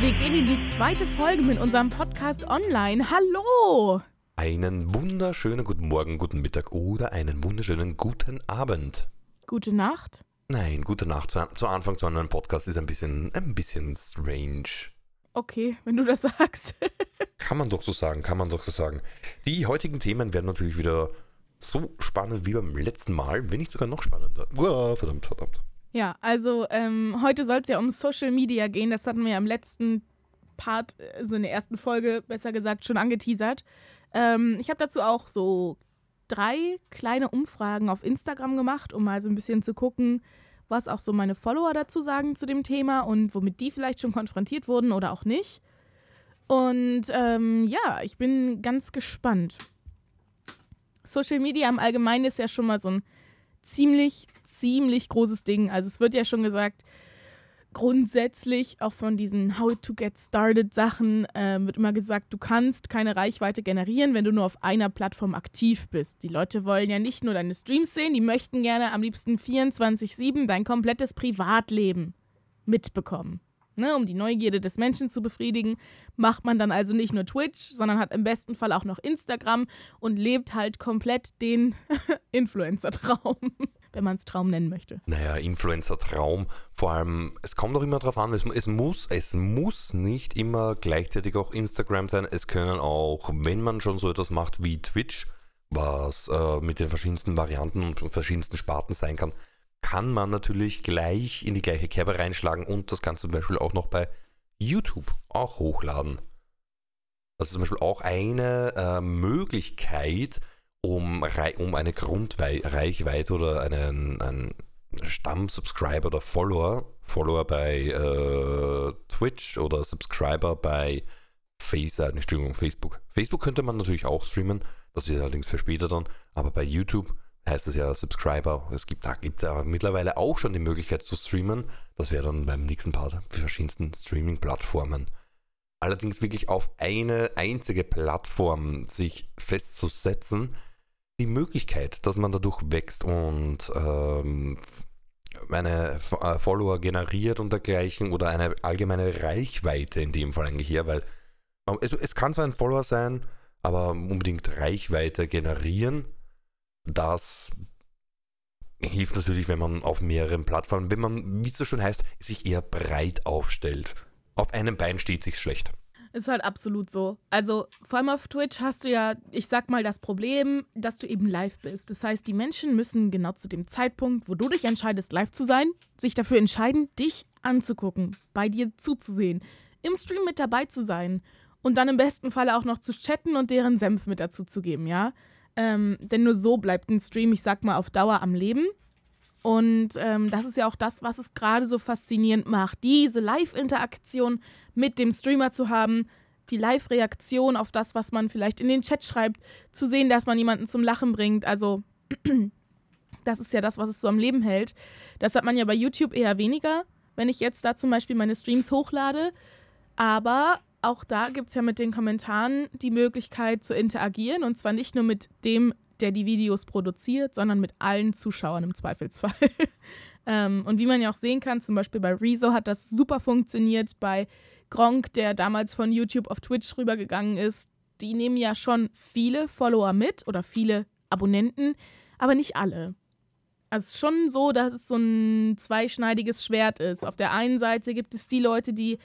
wir gehen in die zweite Folge mit unserem Podcast online. Hallo! Einen wunderschönen guten Morgen, guten Mittag oder einen wunderschönen guten Abend. Gute Nacht. Nein, gute Nacht zu, zu Anfang zu einem Podcast ist ein bisschen, ein bisschen strange. Okay, wenn du das sagst. Kann man doch so sagen, kann man doch so sagen. Die heutigen Themen werden natürlich wieder so spannend wie beim letzten Mal, wenn nicht sogar noch spannender. Uah, verdammt, verdammt. Ja, also ähm, heute soll es ja um Social Media gehen. Das hatten wir ja im letzten Part, also in der ersten Folge, besser gesagt, schon angeteasert. Ähm, ich habe dazu auch so drei kleine Umfragen auf Instagram gemacht, um mal so ein bisschen zu gucken, was auch so meine Follower dazu sagen zu dem Thema und womit die vielleicht schon konfrontiert wurden oder auch nicht. Und ähm, ja, ich bin ganz gespannt. Social Media im Allgemeinen ist ja schon mal so ein ziemlich, ziemlich großes Ding. Also es wird ja schon gesagt, grundsätzlich auch von diesen How to Get Started Sachen äh, wird immer gesagt, du kannst keine Reichweite generieren, wenn du nur auf einer Plattform aktiv bist. Die Leute wollen ja nicht nur deine Streams sehen, die möchten gerne am liebsten 24/7 dein komplettes Privatleben mitbekommen. Ne, um die Neugierde des Menschen zu befriedigen, macht man dann also nicht nur Twitch, sondern hat im besten Fall auch noch Instagram und lebt halt komplett den Influencer-Traum wenn man es Traum nennen möchte. Naja, Influencer-Traum, vor allem, es kommt auch immer darauf an, es, es, muss, es muss nicht immer gleichzeitig auch Instagram sein. Es können auch, wenn man schon so etwas macht wie Twitch, was äh, mit den verschiedensten Varianten und verschiedensten Sparten sein kann, kann man natürlich gleich in die gleiche Kerbe reinschlagen und das Ganze zum Beispiel auch noch bei YouTube auch hochladen. Das ist zum Beispiel auch eine äh, Möglichkeit, um, um eine Grundreichweite oder einen, einen Stamm-Subscriber oder Follower, Follower bei äh, Twitch oder Subscriber bei Face, äh, Facebook. Facebook könnte man natürlich auch streamen, das ist allerdings für später dann, aber bei YouTube heißt es ja Subscriber. Es gibt da gibt ja mittlerweile auch schon die Möglichkeit zu streamen. Das wäre dann beim nächsten Part für verschiedensten Streaming-Plattformen. Allerdings wirklich auf eine einzige Plattform sich festzusetzen, die Möglichkeit, dass man dadurch wächst und ähm, eine äh, Follower generiert und dergleichen oder eine allgemeine Reichweite in dem Fall eigentlich her, weil ähm, es, es kann zwar ein Follower sein, aber unbedingt Reichweite generieren, das hilft natürlich, wenn man auf mehreren Plattformen, wenn man, wie es so schön heißt, sich eher breit aufstellt. Auf einem Bein steht sich schlecht. Ist halt absolut so. Also vor allem auf Twitch hast du ja, ich sag mal, das Problem, dass du eben live bist. Das heißt, die Menschen müssen genau zu dem Zeitpunkt, wo du dich entscheidest, live zu sein, sich dafür entscheiden, dich anzugucken, bei dir zuzusehen, im Stream mit dabei zu sein und dann im besten Falle auch noch zu chatten und deren Senf mit dazu zu geben, ja. Ähm, denn nur so bleibt ein Stream, ich sag mal, auf Dauer am Leben. Und ähm, das ist ja auch das, was es gerade so faszinierend macht. Diese Live-Interaktion mit dem Streamer zu haben, die Live-Reaktion auf das, was man vielleicht in den Chat schreibt, zu sehen, dass man jemanden zum Lachen bringt. Also, das ist ja das, was es so am Leben hält. Das hat man ja bei YouTube eher weniger, wenn ich jetzt da zum Beispiel meine Streams hochlade. Aber auch da gibt es ja mit den Kommentaren die Möglichkeit zu interagieren und zwar nicht nur mit dem der die Videos produziert, sondern mit allen Zuschauern im Zweifelsfall. ähm, und wie man ja auch sehen kann, zum Beispiel bei Rezo hat das super funktioniert, bei Gronk, der damals von YouTube auf Twitch rübergegangen ist, die nehmen ja schon viele Follower mit oder viele Abonnenten, aber nicht alle. Also es ist schon so, dass es so ein zweischneidiges Schwert ist. Auf der einen Seite gibt es die Leute, die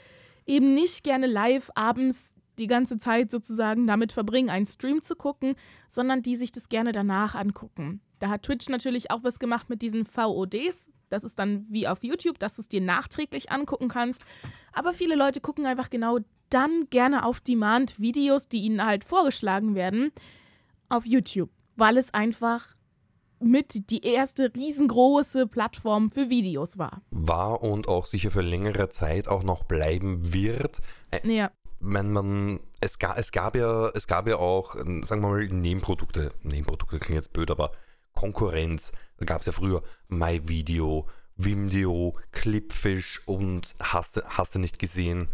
eben nicht gerne live abends die ganze Zeit sozusagen damit verbringen, einen Stream zu gucken, sondern die sich das gerne danach angucken. Da hat Twitch natürlich auch was gemacht mit diesen VODs. Das ist dann wie auf YouTube, dass du es dir nachträglich angucken kannst. Aber viele Leute gucken einfach genau dann gerne auf Demand Videos, die ihnen halt vorgeschlagen werden, auf YouTube, weil es einfach mit die erste riesengroße Plattform für Videos war. War und auch sicher für längere Zeit auch noch bleiben wird. Ja man, man, es, ga, es, gab ja, es gab ja auch, sagen wir mal, Nebenprodukte. Nebenprodukte klingt jetzt blöd, aber Konkurrenz. Da gab es ja früher MyVideo, Vimeo, Clipfish und hast, hast du nicht gesehen.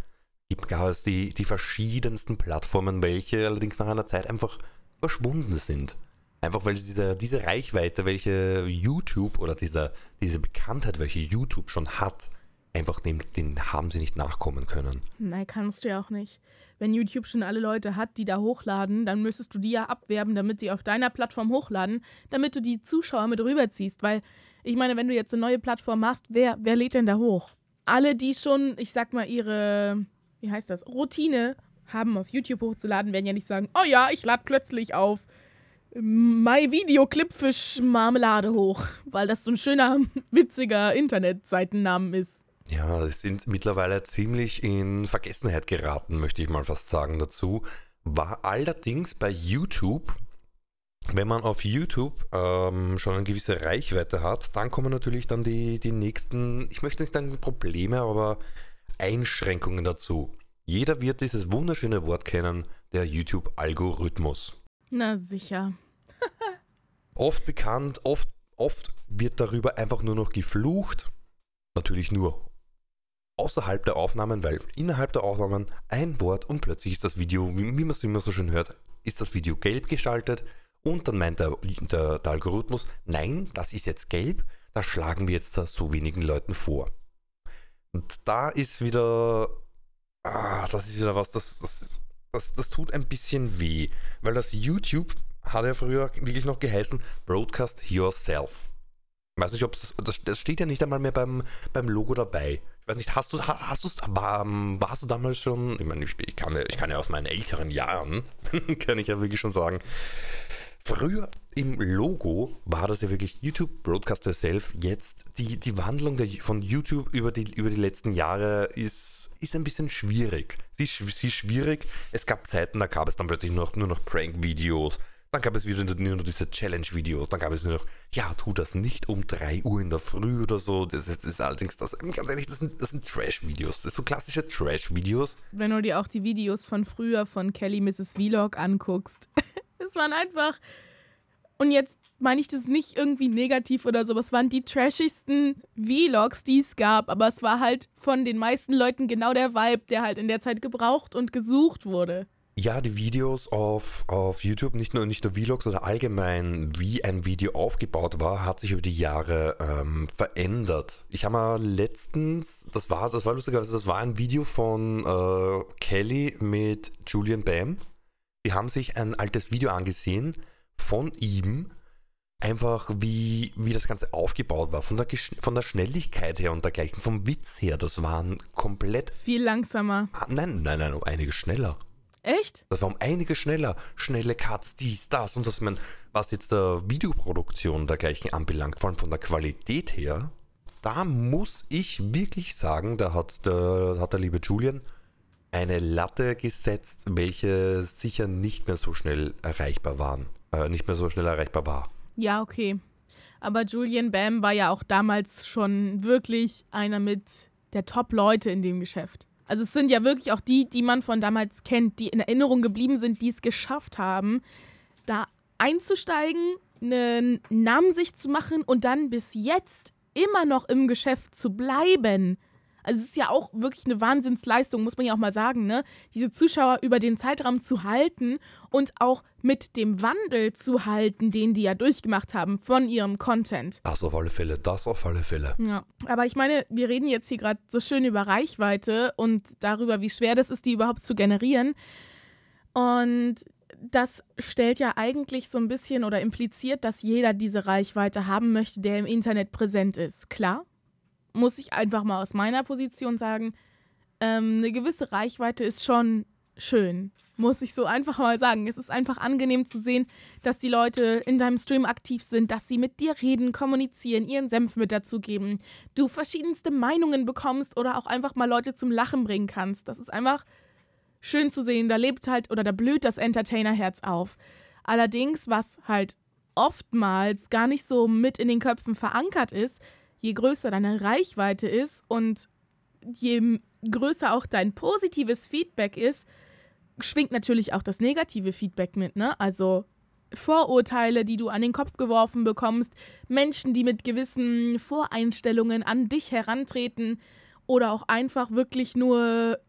Gab es die, die verschiedensten Plattformen, welche allerdings nach einer Zeit einfach verschwunden sind. Einfach weil diese, diese Reichweite, welche YouTube oder diese, diese Bekanntheit, welche YouTube schon hat, einfach dem, den haben sie nicht nachkommen können. Nein, kannst du ja auch nicht. Wenn YouTube schon alle Leute hat, die da hochladen, dann müsstest du die ja abwerben, damit die auf deiner Plattform hochladen, damit du die Zuschauer mit rüberziehst. Weil, ich meine, wenn du jetzt eine neue Plattform machst, wer, wer lädt denn da hoch? Alle, die schon, ich sag mal, ihre, wie heißt das, Routine haben, auf YouTube hochzuladen, werden ja nicht sagen, oh ja, ich lade plötzlich auf My Video Clipfish Marmelade hoch, weil das so ein schöner, witziger Internetseitennamen ist. Ja, sind mittlerweile ziemlich in Vergessenheit geraten, möchte ich mal fast sagen dazu. War allerdings bei YouTube, wenn man auf YouTube ähm, schon eine gewisse Reichweite hat, dann kommen natürlich dann die, die nächsten, ich möchte nicht sagen Probleme, aber Einschränkungen dazu. Jeder wird dieses wunderschöne Wort kennen, der YouTube-Algorithmus. Na sicher. oft bekannt, oft, oft wird darüber einfach nur noch geflucht. Natürlich nur außerhalb der Aufnahmen, weil innerhalb der Aufnahmen ein Wort und plötzlich ist das Video, wie, wie man es immer so schön hört, ist das Video gelb geschaltet und dann meint der, der, der Algorithmus, nein, das ist jetzt gelb, das schlagen wir jetzt so wenigen Leuten vor. Und da ist wieder, ah, das ist wieder was, das, das, das, das tut ein bisschen weh, weil das YouTube hat ja früher wirklich noch geheißen, Broadcast Yourself. Ich weiß nicht, ob das, das steht ja nicht einmal mehr beim, beim Logo dabei. Weiß nicht, hast du, hast du, war, warst du damals schon, ich meine, ich, ich, kann, ich kann ja aus meinen älteren Jahren, kann ich ja wirklich schon sagen, Früher im Logo war das ja wirklich YouTube Broadcast Yourself. Jetzt die, die Wandlung der, von YouTube über die, über die letzten Jahre ist, ist ein bisschen schwierig. Sie ist, sie ist schwierig. Es gab Zeiten, da gab es dann plötzlich nur noch, nur noch Prank-Videos. Dann gab es wieder nur noch diese Challenge-Videos. Dann gab es nur noch, ja, tu das nicht um 3 Uhr in der Früh oder so. Das ist, das ist allerdings, das, ganz ehrlich, das sind, sind Trash-Videos. Das sind so klassische Trash-Videos. Wenn du dir auch die Videos von früher von Kelly Mrs. Vlog anguckst, es waren einfach. Und jetzt meine ich das nicht irgendwie negativ oder so, aber es waren die trashigsten Vlogs, die es gab. Aber es war halt von den meisten Leuten genau der Vibe, der halt in der Zeit gebraucht und gesucht wurde. Ja, die Videos auf, auf YouTube, nicht nur, nicht nur Vlogs oder allgemein, wie ein Video aufgebaut war, hat sich über die Jahre ähm, verändert. Ich habe mal letztens, das war, das war lustigerweise, das war ein Video von äh, Kelly mit Julian Bam. Die haben sich ein altes Video angesehen von ihm, einfach wie, wie das Ganze aufgebaut war, von der, von der Schnelligkeit her und dergleichen, vom Witz her. Das waren komplett. Viel langsamer. Ah, nein, nein, nein, um einiges schneller. Echt? Das war um einiges schneller. Schnelle Cuts, dies, das und das. Ich meine, was jetzt der Videoproduktion dergleichen anbelangt, vor allem von der Qualität her, da muss ich wirklich sagen, da hat der, hat der liebe Julian eine Latte gesetzt, welche sicher nicht mehr so schnell erreichbar waren. Äh, nicht mehr so schnell erreichbar war. Ja, okay. Aber Julian Bam war ja auch damals schon wirklich einer mit der Top-Leute in dem Geschäft. Also es sind ja wirklich auch die, die man von damals kennt, die in Erinnerung geblieben sind, die es geschafft haben, da einzusteigen, einen Namen sich zu machen und dann bis jetzt immer noch im Geschäft zu bleiben. Also es ist ja auch wirklich eine Wahnsinnsleistung, muss man ja auch mal sagen, ne? Diese Zuschauer über den Zeitraum zu halten und auch mit dem Wandel zu halten, den die ja durchgemacht haben von ihrem Content. Das auf alle Fälle, das auf alle Fälle. Ja, aber ich meine, wir reden jetzt hier gerade so schön über Reichweite und darüber, wie schwer das ist, die überhaupt zu generieren. Und das stellt ja eigentlich so ein bisschen oder impliziert, dass jeder diese Reichweite haben möchte, der im Internet präsent ist. Klar, muss ich einfach mal aus meiner Position sagen, ähm, eine gewisse Reichweite ist schon schön. Muss ich so einfach mal sagen. Es ist einfach angenehm zu sehen, dass die Leute in deinem Stream aktiv sind, dass sie mit dir reden, kommunizieren, ihren Senf mit dazugeben, du verschiedenste Meinungen bekommst oder auch einfach mal Leute zum Lachen bringen kannst. Das ist einfach schön zu sehen. Da lebt halt oder da blüht das Entertainerherz auf. Allerdings, was halt oftmals gar nicht so mit in den Köpfen verankert ist, je größer deine Reichweite ist und je größer auch dein positives Feedback ist, schwingt natürlich auch das negative Feedback mit, ne? Also Vorurteile, die du an den Kopf geworfen bekommst, Menschen, die mit gewissen Voreinstellungen an dich herantreten oder auch einfach wirklich nur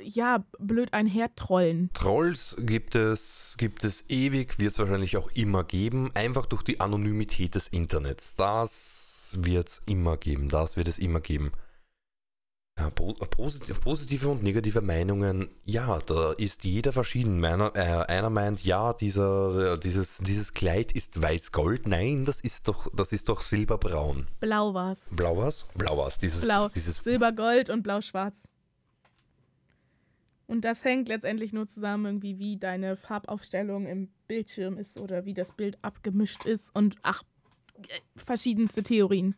ja, blöd einhertrollen. Trolls gibt es, gibt es ewig, wird es wahrscheinlich auch immer geben, einfach durch die Anonymität des Internets. Das wird es immer geben. Das wird es immer geben. Ja, positive, positive und negative Meinungen, ja, da ist jeder verschieden. Meiner, äh, einer meint, ja, dieser, dieses, dieses Kleid ist weiß-gold. Nein, das ist doch, das ist doch silberbraun. Blau war's. Blau war's? Blau war's. Dieses, Blau. Dieses, Silbergold und blau-schwarz. Und das hängt letztendlich nur zusammen, irgendwie, wie deine Farbaufstellung im Bildschirm ist oder wie das Bild abgemischt ist und ach, äh, verschiedenste Theorien.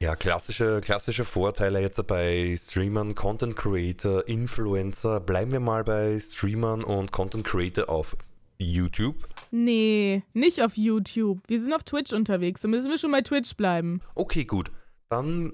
Ja, klassische, klassische Vorteile jetzt bei Streamern, Content Creator, Influencer. Bleiben wir mal bei Streamern und Content Creator auf YouTube. Nee, nicht auf YouTube. Wir sind auf Twitch unterwegs. Da müssen wir schon bei Twitch bleiben. Okay, gut. Dann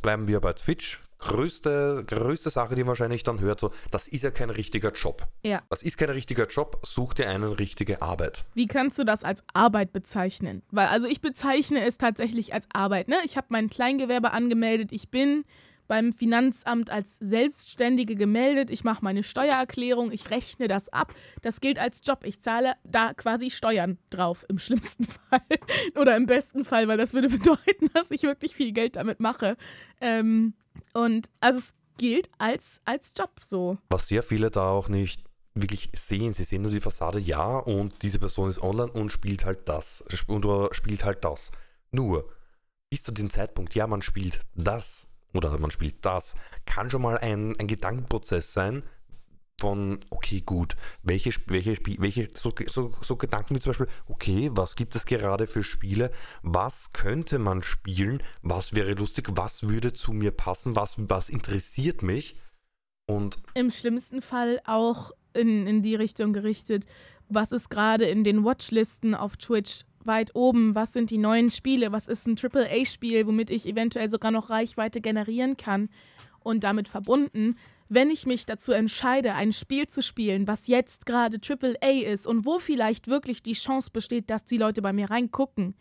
bleiben wir bei Twitch größte, größte Sache, die man wahrscheinlich dann hört, so, das ist ja kein richtiger Job. Ja. Das ist kein richtiger Job, such dir eine richtige Arbeit. Wie kannst du das als Arbeit bezeichnen? Weil, also ich bezeichne es tatsächlich als Arbeit. Ne? Ich habe mein Kleingewerbe angemeldet, ich bin beim Finanzamt als Selbstständige gemeldet, ich mache meine Steuererklärung, ich rechne das ab. Das gilt als Job. Ich zahle da quasi Steuern drauf, im schlimmsten Fall. Oder im besten Fall, weil das würde bedeuten, dass ich wirklich viel Geld damit mache. Ähm, und also es gilt als, als Job so. Was sehr viele da auch nicht wirklich sehen. Sie sehen nur die Fassade, ja, und diese Person ist online und spielt halt das. Oder spielt halt das. Nur, bis zu dem Zeitpunkt, ja, man spielt das oder man spielt das, kann schon mal ein, ein Gedankenprozess sein, von, okay, gut, welche, welche, welche so, so, so Gedanken wie zum Beispiel, okay, was gibt es gerade für Spiele, was könnte man spielen, was wäre lustig, was würde zu mir passen, was, was interessiert mich? Und im schlimmsten Fall auch in, in die Richtung gerichtet, was ist gerade in den Watchlisten auf Twitch weit oben, was sind die neuen Spiele, was ist ein AAA-Spiel, womit ich eventuell sogar noch Reichweite generieren kann? Und damit verbunden wenn ich mich dazu entscheide, ein Spiel zu spielen, was jetzt gerade AAA ist und wo vielleicht wirklich die Chance besteht, dass die Leute bei mir reingucken,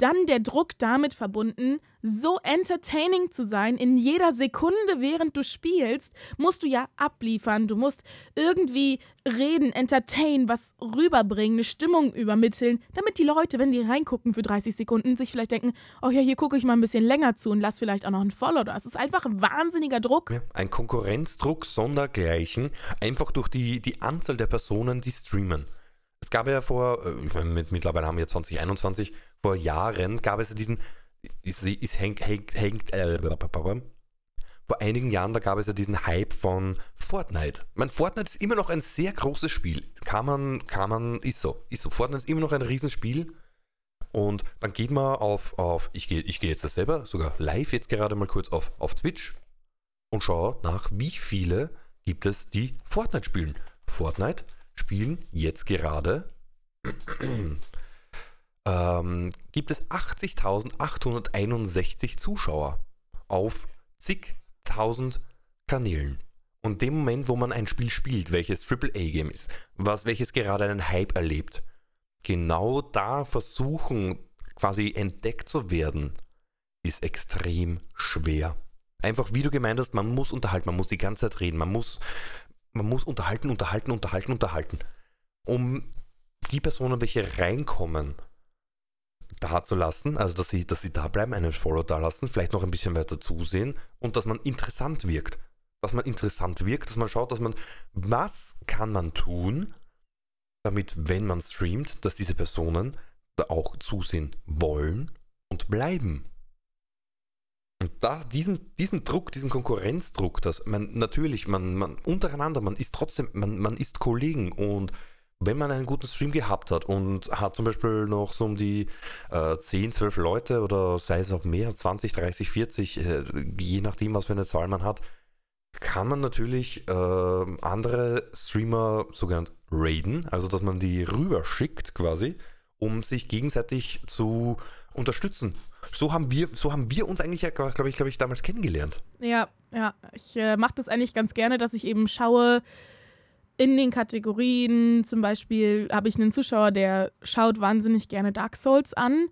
dann der Druck damit verbunden, so entertaining zu sein, in jeder Sekunde, während du spielst, musst du ja abliefern. Du musst irgendwie reden, entertain, was rüberbringen, eine Stimmung übermitteln, damit die Leute, wenn die reingucken für 30 Sekunden, sich vielleicht denken, oh ja, hier gucke ich mal ein bisschen länger zu und lass vielleicht auch noch einen Follow da. Es ist einfach ein wahnsinniger Druck. Ein Konkurrenzdruck sondergleichen, einfach durch die, die Anzahl der Personen, die streamen. Es gab ja vor, äh, ich meine, mittlerweile haben wir 2021, vor Jahren gab es diesen, ist, ist hängt, hängt, hängt, äh, vor einigen Jahren, da gab es ja diesen Hype von Fortnite. Mein Fortnite ist immer noch ein sehr großes Spiel. Kann man, kann man, ist so, ist so. Fortnite ist immer noch ein Riesenspiel. Und dann geht man auf, auf ich gehe ich geh jetzt das selber, sogar live jetzt gerade mal kurz auf, auf Twitch und schaue nach, wie viele gibt es, die Fortnite spielen. Fortnite spielen jetzt gerade ähm, gibt es 80.861 Zuschauer auf zigtausend Kanälen. Und dem Moment, wo man ein Spiel spielt, welches AAA-Game ist, was, welches gerade einen Hype erlebt, genau da versuchen, quasi entdeckt zu werden, ist extrem schwer. Einfach wie du gemeint hast, man muss unterhalten, man muss die ganze Zeit reden, man muss man muss unterhalten, unterhalten, unterhalten, unterhalten. Um die Personen, welche reinkommen, da zu lassen, also dass sie, dass sie da bleiben, einen Follow da lassen, vielleicht noch ein bisschen weiter zusehen und dass man interessant wirkt. Dass man interessant wirkt, dass man schaut, dass man, was kann man tun, damit, wenn man streamt, dass diese Personen da auch zusehen wollen und bleiben. Und da, diesen, diesen Druck, diesen Konkurrenzdruck, dass man natürlich, man, man untereinander, man ist trotzdem, man, man ist Kollegen und wenn man einen guten Stream gehabt hat und hat zum Beispiel noch so um die äh, 10, 12 Leute oder sei es auch mehr, 20, 30, 40, äh, je nachdem, was für eine Zahl man hat, kann man natürlich äh, andere Streamer sogar raiden, also dass man die rüberschickt quasi, um sich gegenseitig zu unterstützen. So haben wir, so haben wir uns eigentlich, glaube ich, glaube ich, damals kennengelernt. Ja, ja. Ich äh, mache das eigentlich ganz gerne, dass ich eben schaue, in den Kategorien, zum Beispiel habe ich einen Zuschauer, der schaut wahnsinnig gerne Dark Souls an.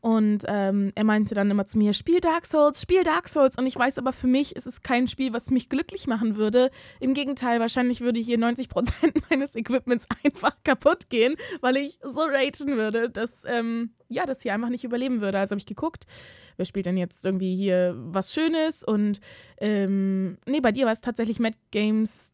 Und ähm, er meinte dann immer zu mir, spiel Dark Souls, spiel Dark Souls. Und ich weiß aber, für mich ist es kein Spiel, was mich glücklich machen würde. Im Gegenteil, wahrscheinlich würde hier 90% meines Equipments einfach kaputt gehen, weil ich so raten würde, dass, ähm, ja, das hier einfach nicht überleben würde. Also habe ich geguckt, wer spielt denn jetzt irgendwie hier was Schönes und ähm, nee, bei dir war es tatsächlich Mad Games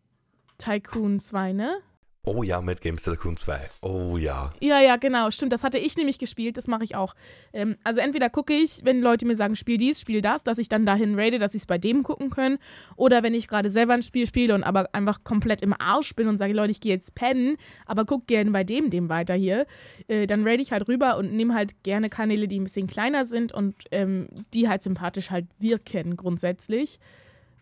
Tycoon 2, ne? Oh ja, Mad Games Tycoon 2. Oh ja. Ja, ja, genau, stimmt. Das hatte ich nämlich gespielt, das mache ich auch. Ähm, also entweder gucke ich, wenn Leute mir sagen, spiel dies, spiel das, dass ich dann dahin raide, dass ich es bei dem gucken können. Oder wenn ich gerade selber ein Spiel spiele und aber einfach komplett im Arsch bin und sage, Leute, ich gehe jetzt pennen, aber guck gerne bei dem, dem weiter hier, äh, dann raide ich halt rüber und nehme halt gerne Kanäle, die ein bisschen kleiner sind und ähm, die halt sympathisch halt wirken grundsätzlich.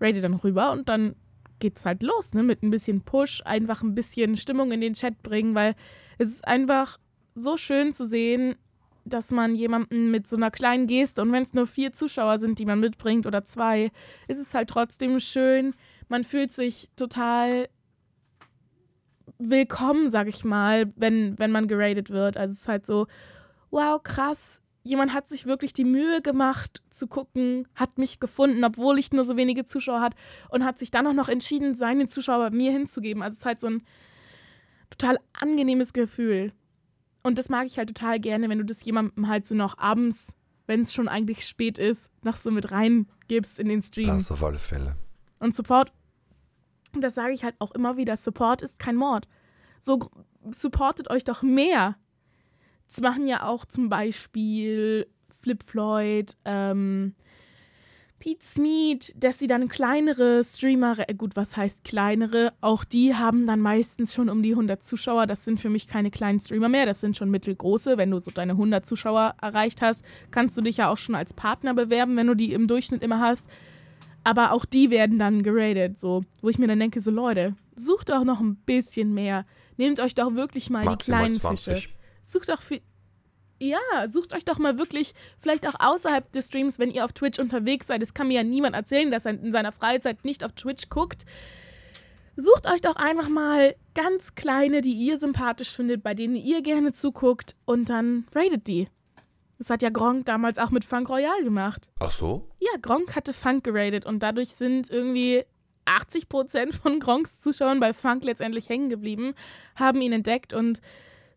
Raide dann rüber und dann geht's halt los, ne? Mit ein bisschen Push, einfach ein bisschen Stimmung in den Chat bringen, weil es ist einfach so schön zu sehen, dass man jemanden mit so einer kleinen Geste und wenn es nur vier Zuschauer sind, die man mitbringt oder zwei, ist es halt trotzdem schön. Man fühlt sich total willkommen, sag ich mal, wenn, wenn man geradet wird. Also es ist halt so, wow, krass, jemand hat sich wirklich die Mühe gemacht zu gucken, hat mich gefunden, obwohl ich nur so wenige Zuschauer hat und hat sich dann auch noch entschieden, seine Zuschauer mir hinzugeben. Also es ist halt so ein total angenehmes Gefühl. Und das mag ich halt total gerne, wenn du das jemandem halt so noch abends, wenn es schon eigentlich spät ist, noch so mit reingibst in den Stream. Das auf alle Fälle. Und Support, das sage ich halt auch immer wieder, Support ist kein Mord. So supportet euch doch mehr das machen ja auch zum Beispiel Flip Floyd, ähm, Pete Smeet, dass sie dann kleinere Streamer, äh, gut, was heißt kleinere? Auch die haben dann meistens schon um die 100 Zuschauer. Das sind für mich keine kleinen Streamer mehr, das sind schon mittelgroße. Wenn du so deine 100 Zuschauer erreicht hast, kannst du dich ja auch schon als Partner bewerben, wenn du die im Durchschnitt immer hast. Aber auch die werden dann geradet, so, wo ich mir dann denke, so Leute, sucht doch noch ein bisschen mehr. Nehmt euch doch wirklich mal Maximal die kleinen 20. Fische sucht doch für. Ja, sucht euch doch mal wirklich, vielleicht auch außerhalb des Streams, wenn ihr auf Twitch unterwegs seid. Es kann mir ja niemand erzählen, dass er in seiner Freizeit nicht auf Twitch guckt. Sucht euch doch einfach mal ganz kleine, die ihr sympathisch findet, bei denen ihr gerne zuguckt und dann ratet die. Das hat ja Gronk damals auch mit Funk Royal gemacht. Ach so? Ja, Gronk hatte Funk geratet und dadurch sind irgendwie 80% von Gronks Zuschauern bei Funk letztendlich hängen geblieben, haben ihn entdeckt und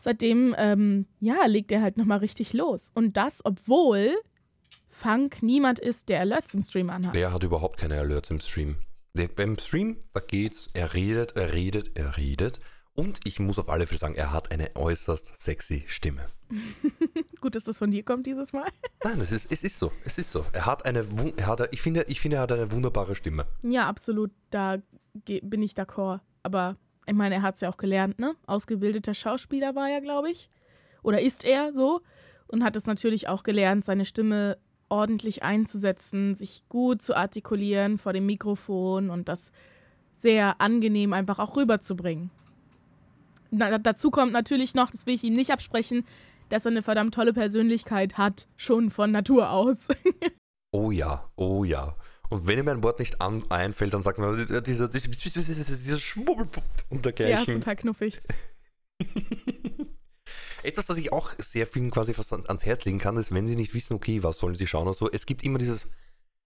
seitdem, ähm, ja, legt er halt nochmal richtig los. Und das, obwohl Funk niemand ist, der Alerts im Stream anhat. Der hat überhaupt keine Alerts im Stream. Der, beim Stream, da geht's, er redet, er redet, er redet. Und ich muss auf alle Fälle sagen, er hat eine äußerst sexy Stimme. Gut, dass das von dir kommt dieses Mal. Nein, es ist, es ist so. Es ist so. Er hat eine, er hat, ich, finde, ich finde, er hat eine wunderbare Stimme. Ja, absolut. Da bin ich d'accord. Aber ich meine, er hat es ja auch gelernt, ne? Ausgebildeter Schauspieler war er, glaube ich. Oder ist er so. Und hat es natürlich auch gelernt, seine Stimme ordentlich einzusetzen, sich gut zu artikulieren vor dem Mikrofon und das sehr angenehm einfach auch rüberzubringen. Na, dazu kommt natürlich noch, das will ich ihm nicht absprechen, dass er eine verdammt tolle Persönlichkeit hat, schon von Natur aus. oh ja, oh ja. Und wenn ihm ein Wort nicht an, einfällt, dann sagt man, dieser, dieser, dieser Schmubbelpupp und dergleichen. Ja, ist total knuffig. Etwas, das ich auch sehr vielen quasi fast ans Herz legen kann, ist, wenn sie nicht wissen, okay, was sollen sie schauen und so, es gibt immer dieses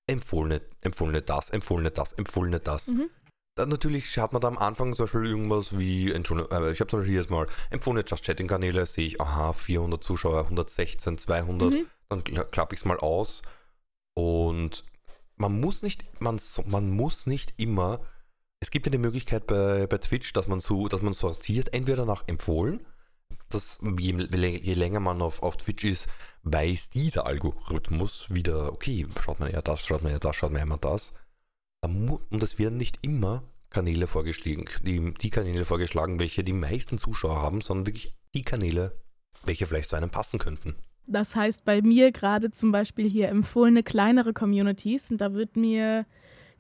empfohlene, empfohlene das, empfohlene das, empfohlene das. Mhm. Dann natürlich hat man da am Anfang zum Beispiel irgendwas wie, Entschuldigung, äh, ich habe zum Beispiel jetzt mal empfohlene Just Chatting Kanäle, sehe ich, aha, 400 Zuschauer, 116, 200, mhm. dann klappe ich es mal aus und man muss nicht, man, man muss nicht immer, es gibt ja die Möglichkeit bei, bei Twitch, dass man so, dass man sortiert, entweder nach empfohlen, dass je, je länger man auf, auf Twitch ist, weiß dieser Algorithmus wieder, okay, schaut man eher das, schaut man eher das, schaut man eher das. Und es werden nicht immer Kanäle vorgeschlagen, die, die Kanäle vorgeschlagen, welche die meisten Zuschauer haben, sondern wirklich die Kanäle, welche vielleicht zu einem passen könnten. Das heißt, bei mir gerade zum Beispiel hier empfohlene kleinere Communities und da wird mir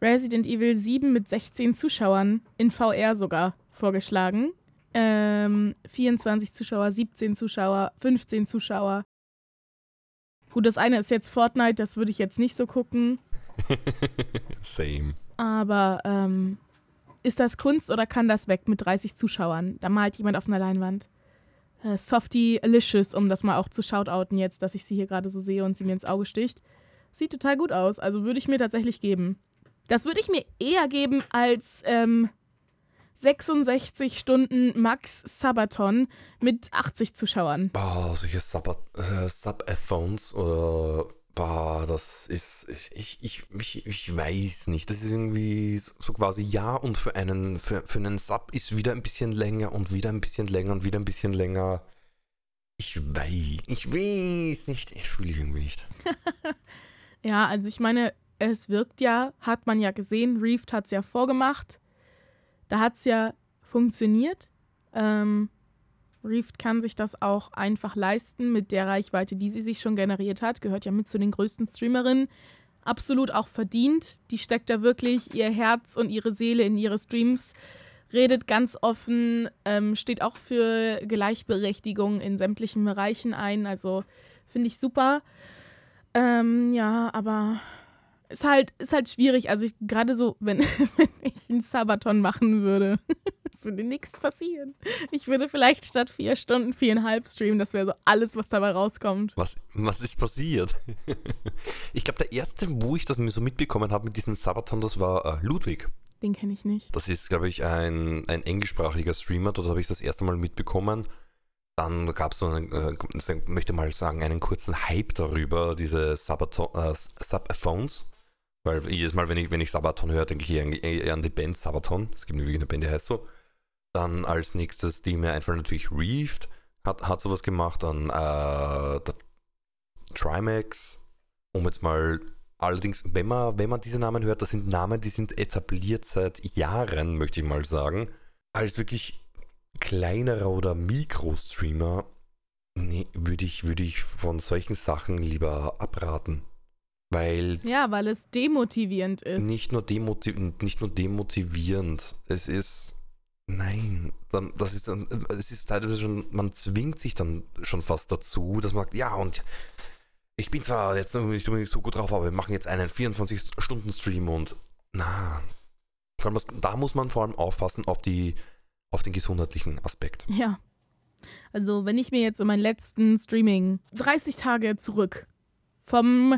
Resident Evil 7 mit 16 Zuschauern in VR sogar vorgeschlagen. Ähm, 24 Zuschauer, 17 Zuschauer, 15 Zuschauer. Gut, das eine ist jetzt Fortnite, das würde ich jetzt nicht so gucken. Same. Aber ähm, ist das Kunst oder kann das weg mit 30 Zuschauern? Da malt jemand auf einer Leinwand äh, Softie Alicious, um das mal auch zu shoutouten jetzt, dass ich sie hier gerade so sehe und sie mir ins Auge sticht. Sieht total gut aus, also würde ich mir tatsächlich geben. Das würde ich mir eher geben als ähm, 66 Stunden Max Sabaton mit 80 Zuschauern. Oh, solche Sub-Phones äh, Sub oder Boah, das ist, ich, ich, ich, ich weiß nicht. Das ist irgendwie so quasi ja und für einen, für, für einen Sub ist wieder ein bisschen länger und wieder ein bisschen länger und wieder ein bisschen länger. Ich weiß, ich weiß nicht, ich fühle ich irgendwie nicht. ja, also ich meine, es wirkt ja, hat man ja gesehen, Reefed hat es ja vorgemacht. Da hat es ja funktioniert. Ähm, Reefed kann sich das auch einfach leisten mit der Reichweite, die sie sich schon generiert hat. Gehört ja mit zu den größten Streamerinnen. Absolut auch verdient. Die steckt da wirklich ihr Herz und ihre Seele in ihre Streams. Redet ganz offen, ähm, steht auch für Gleichberechtigung in sämtlichen Bereichen ein. Also finde ich super. Ähm, ja, aber ist halt, ist halt schwierig. Also gerade so, wenn, wenn ich einen Sabaton machen würde, würde nichts passieren. Ich würde vielleicht statt vier Stunden viereinhalb streamen. Das wäre so alles, was dabei rauskommt. Was, was ist passiert? ich glaube, der erste, wo ich das mir so mitbekommen habe mit diesem Sabaton, das war äh, Ludwig. Den kenne ich nicht. Das ist, glaube ich, ein, ein englischsprachiger Streamer. Dort habe ich das erste Mal mitbekommen. Dann gab es so einen, äh, ich möchte mal sagen, einen kurzen Hype darüber, diese Sabaton, äh, Subphones. Weil jedes Mal, wenn ich, wenn ich Sabaton höre, denke ich eher an die Band Sabaton. Es gibt wirklich eine Band, die heißt so. Dann als nächstes, die mir einfallen, natürlich Reefed hat, hat sowas gemacht. Dann äh, Trimax. Um jetzt mal, allerdings, wenn man, wenn man diese Namen hört, das sind Namen, die sind etabliert seit Jahren, möchte ich mal sagen. Als wirklich kleinerer oder Mikro-Streamer, nee, würde ich, würd ich von solchen Sachen lieber abraten. Weil. Ja, weil es demotivierend ist. Nicht nur, demotiv nicht nur demotivierend. Es ist. Nein, dann, das ist dann, es ist teilweise schon, man zwingt sich dann schon fast dazu, dass man sagt, ja, und ich bin zwar jetzt nicht so gut drauf, aber wir machen jetzt einen 24-Stunden-Stream und na, vor allem, da muss man vor allem aufpassen auf, die, auf den gesundheitlichen Aspekt. Ja. Also, wenn ich mir jetzt so meinen letzten Streaming 30 Tage zurück vom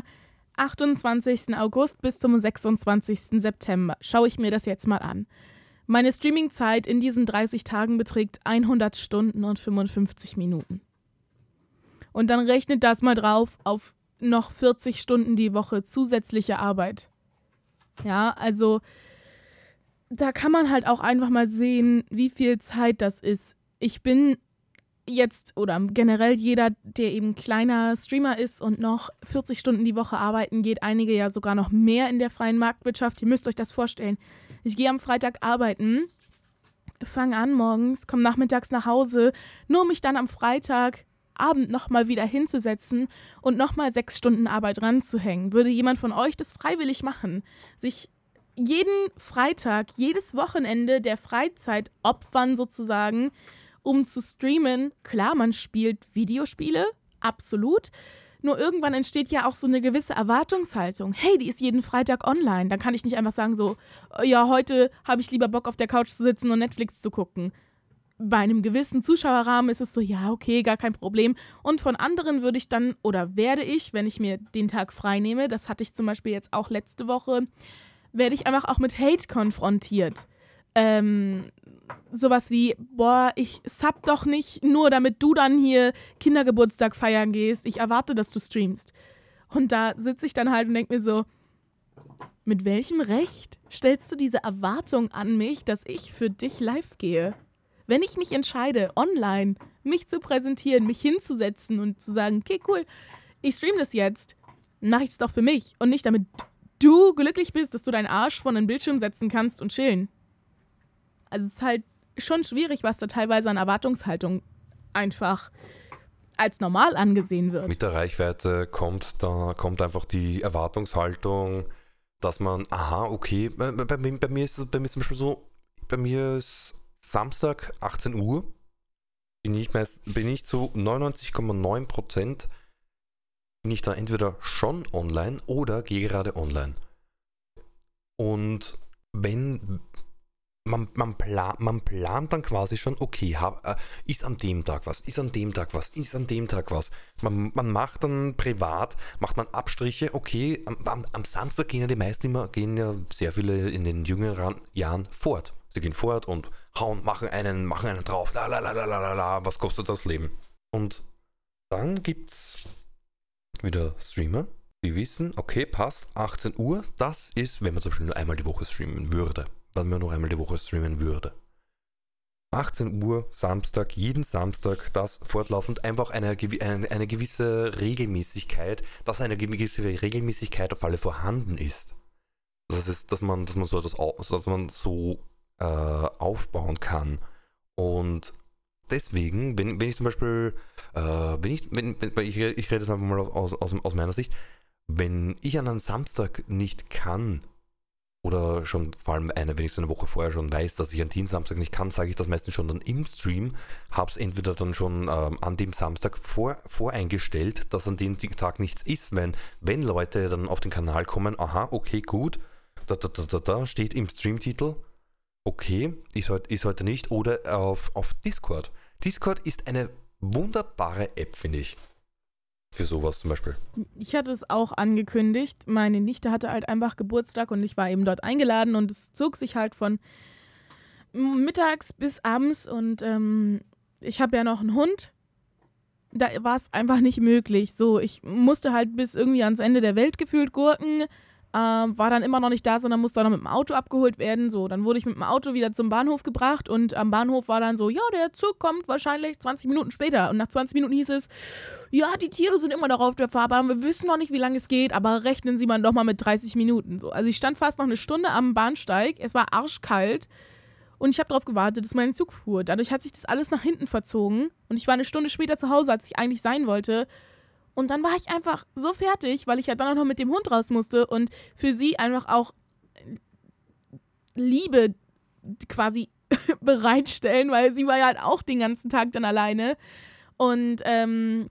28. August bis zum 26. September. Schaue ich mir das jetzt mal an. Meine Streamingzeit in diesen 30 Tagen beträgt 100 Stunden und 55 Minuten. Und dann rechnet das mal drauf auf noch 40 Stunden die Woche zusätzliche Arbeit. Ja, also da kann man halt auch einfach mal sehen, wie viel Zeit das ist. Ich bin jetzt oder generell jeder, der eben kleiner Streamer ist und noch 40 Stunden die Woche arbeiten geht, einige ja sogar noch mehr in der freien Marktwirtschaft. Ihr müsst euch das vorstellen. Ich gehe am Freitag arbeiten, fange an morgens, komme nachmittags nach Hause, nur mich dann am Freitagabend nochmal wieder hinzusetzen und nochmal sechs Stunden Arbeit ranzuhängen. Würde jemand von euch das freiwillig machen? Sich jeden Freitag, jedes Wochenende der Freizeit opfern sozusagen, um zu streamen. Klar, man spielt Videospiele, absolut. Nur irgendwann entsteht ja auch so eine gewisse Erwartungshaltung. Hey, die ist jeden Freitag online. Dann kann ich nicht einfach sagen so, oh ja, heute habe ich lieber Bock auf der Couch zu sitzen und Netflix zu gucken. Bei einem gewissen Zuschauerrahmen ist es so, ja, okay, gar kein Problem. Und von anderen würde ich dann oder werde ich, wenn ich mir den Tag frei nehme, das hatte ich zum Beispiel jetzt auch letzte Woche, werde ich einfach auch mit Hate konfrontiert. Ähm, sowas wie, boah, ich sub doch nicht nur, damit du dann hier Kindergeburtstag feiern gehst. Ich erwarte, dass du streamst. Und da sitze ich dann halt und denke mir so, mit welchem Recht stellst du diese Erwartung an mich, dass ich für dich live gehe? Wenn ich mich entscheide, online mich zu präsentieren, mich hinzusetzen und zu sagen, okay, cool, ich stream das jetzt, mache ich es doch für mich und nicht damit du glücklich bist, dass du deinen Arsch vor einen Bildschirm setzen kannst und chillen. Also es ist halt schon schwierig, was da teilweise an Erwartungshaltung einfach als normal angesehen wird. Mit der Reichweite kommt da kommt einfach die Erwartungshaltung, dass man, aha, okay, bei, bei, bei mir ist es bei mir zum Beispiel so, bei mir ist Samstag 18 Uhr, bin ich, meist, bin ich zu 99,9 Prozent bin ich da entweder schon online oder gehe gerade online. Und wenn man, man, plan, man plant dann quasi schon, okay, hab, äh, ist an dem Tag was, ist an dem Tag was, ist an dem Tag was. Man, man macht dann privat, macht man Abstriche, okay, am, am, Samstag gehen ja die meisten immer, gehen ja sehr viele in den jüngeren Jahren fort. Sie gehen fort und hauen, machen einen, machen einen drauf, la la la la la la, was kostet das Leben? Und dann gibt's wieder Streamer, die wissen, okay, passt, 18 Uhr, das ist, wenn man zum Beispiel nur einmal die Woche streamen würde. Wenn man nur einmal die Woche streamen würde. 18 Uhr, Samstag, jeden Samstag, das fortlaufend einfach eine, eine, eine gewisse Regelmäßigkeit, dass eine gewisse Regelmäßigkeit auf alle vorhanden ist. Das ist, dass man, dass man so etwas, dass man so äh, aufbauen kann. Und deswegen, wenn, wenn ich zum Beispiel, äh, wenn ich, wenn, ich, ich rede jetzt einfach mal aus, aus, aus meiner Sicht, wenn ich an einem Samstag nicht kann, oder schon vor allem eine, wenn ich es eine Woche vorher schon weiß, dass ich an den Samstag nicht kann, sage ich das meistens schon dann im Stream, habe es entweder dann schon ähm, an dem Samstag vor, voreingestellt, dass an dem Tag nichts ist, wenn, wenn Leute dann auf den Kanal kommen, aha, okay, gut, da, da, da, da, da steht im Streamtitel, okay, ist heute, ist heute nicht, oder auf, auf Discord. Discord ist eine wunderbare App, finde ich. Für sowas zum Beispiel. Ich hatte es auch angekündigt. Meine Nichte hatte halt einfach Geburtstag und ich war eben dort eingeladen und es zog sich halt von mittags bis abends und ähm, ich habe ja noch einen Hund. Da war es einfach nicht möglich. So, ich musste halt bis irgendwie ans Ende der Welt gefühlt gurken ähm, war dann immer noch nicht da, sondern musste noch mit dem Auto abgeholt werden. So, dann wurde ich mit dem Auto wieder zum Bahnhof gebracht und am Bahnhof war dann so, ja, der Zug kommt wahrscheinlich 20 Minuten später. Und nach 20 Minuten hieß es, ja, die Tiere sind immer noch auf der Fahrbahn, wir wissen noch nicht, wie lange es geht, aber rechnen Sie mal doch mal mit 30 Minuten. So, also ich stand fast noch eine Stunde am Bahnsteig, es war arschkalt. Und ich habe darauf gewartet, dass mein Zug fuhr. Dadurch hat sich das alles nach hinten verzogen. Und ich war eine Stunde später zu Hause, als ich eigentlich sein wollte. Und dann war ich einfach so fertig, weil ich ja dann auch noch mit dem Hund raus musste und für sie einfach auch Liebe quasi bereitstellen, weil sie war ja halt auch den ganzen Tag dann alleine. Und ähm,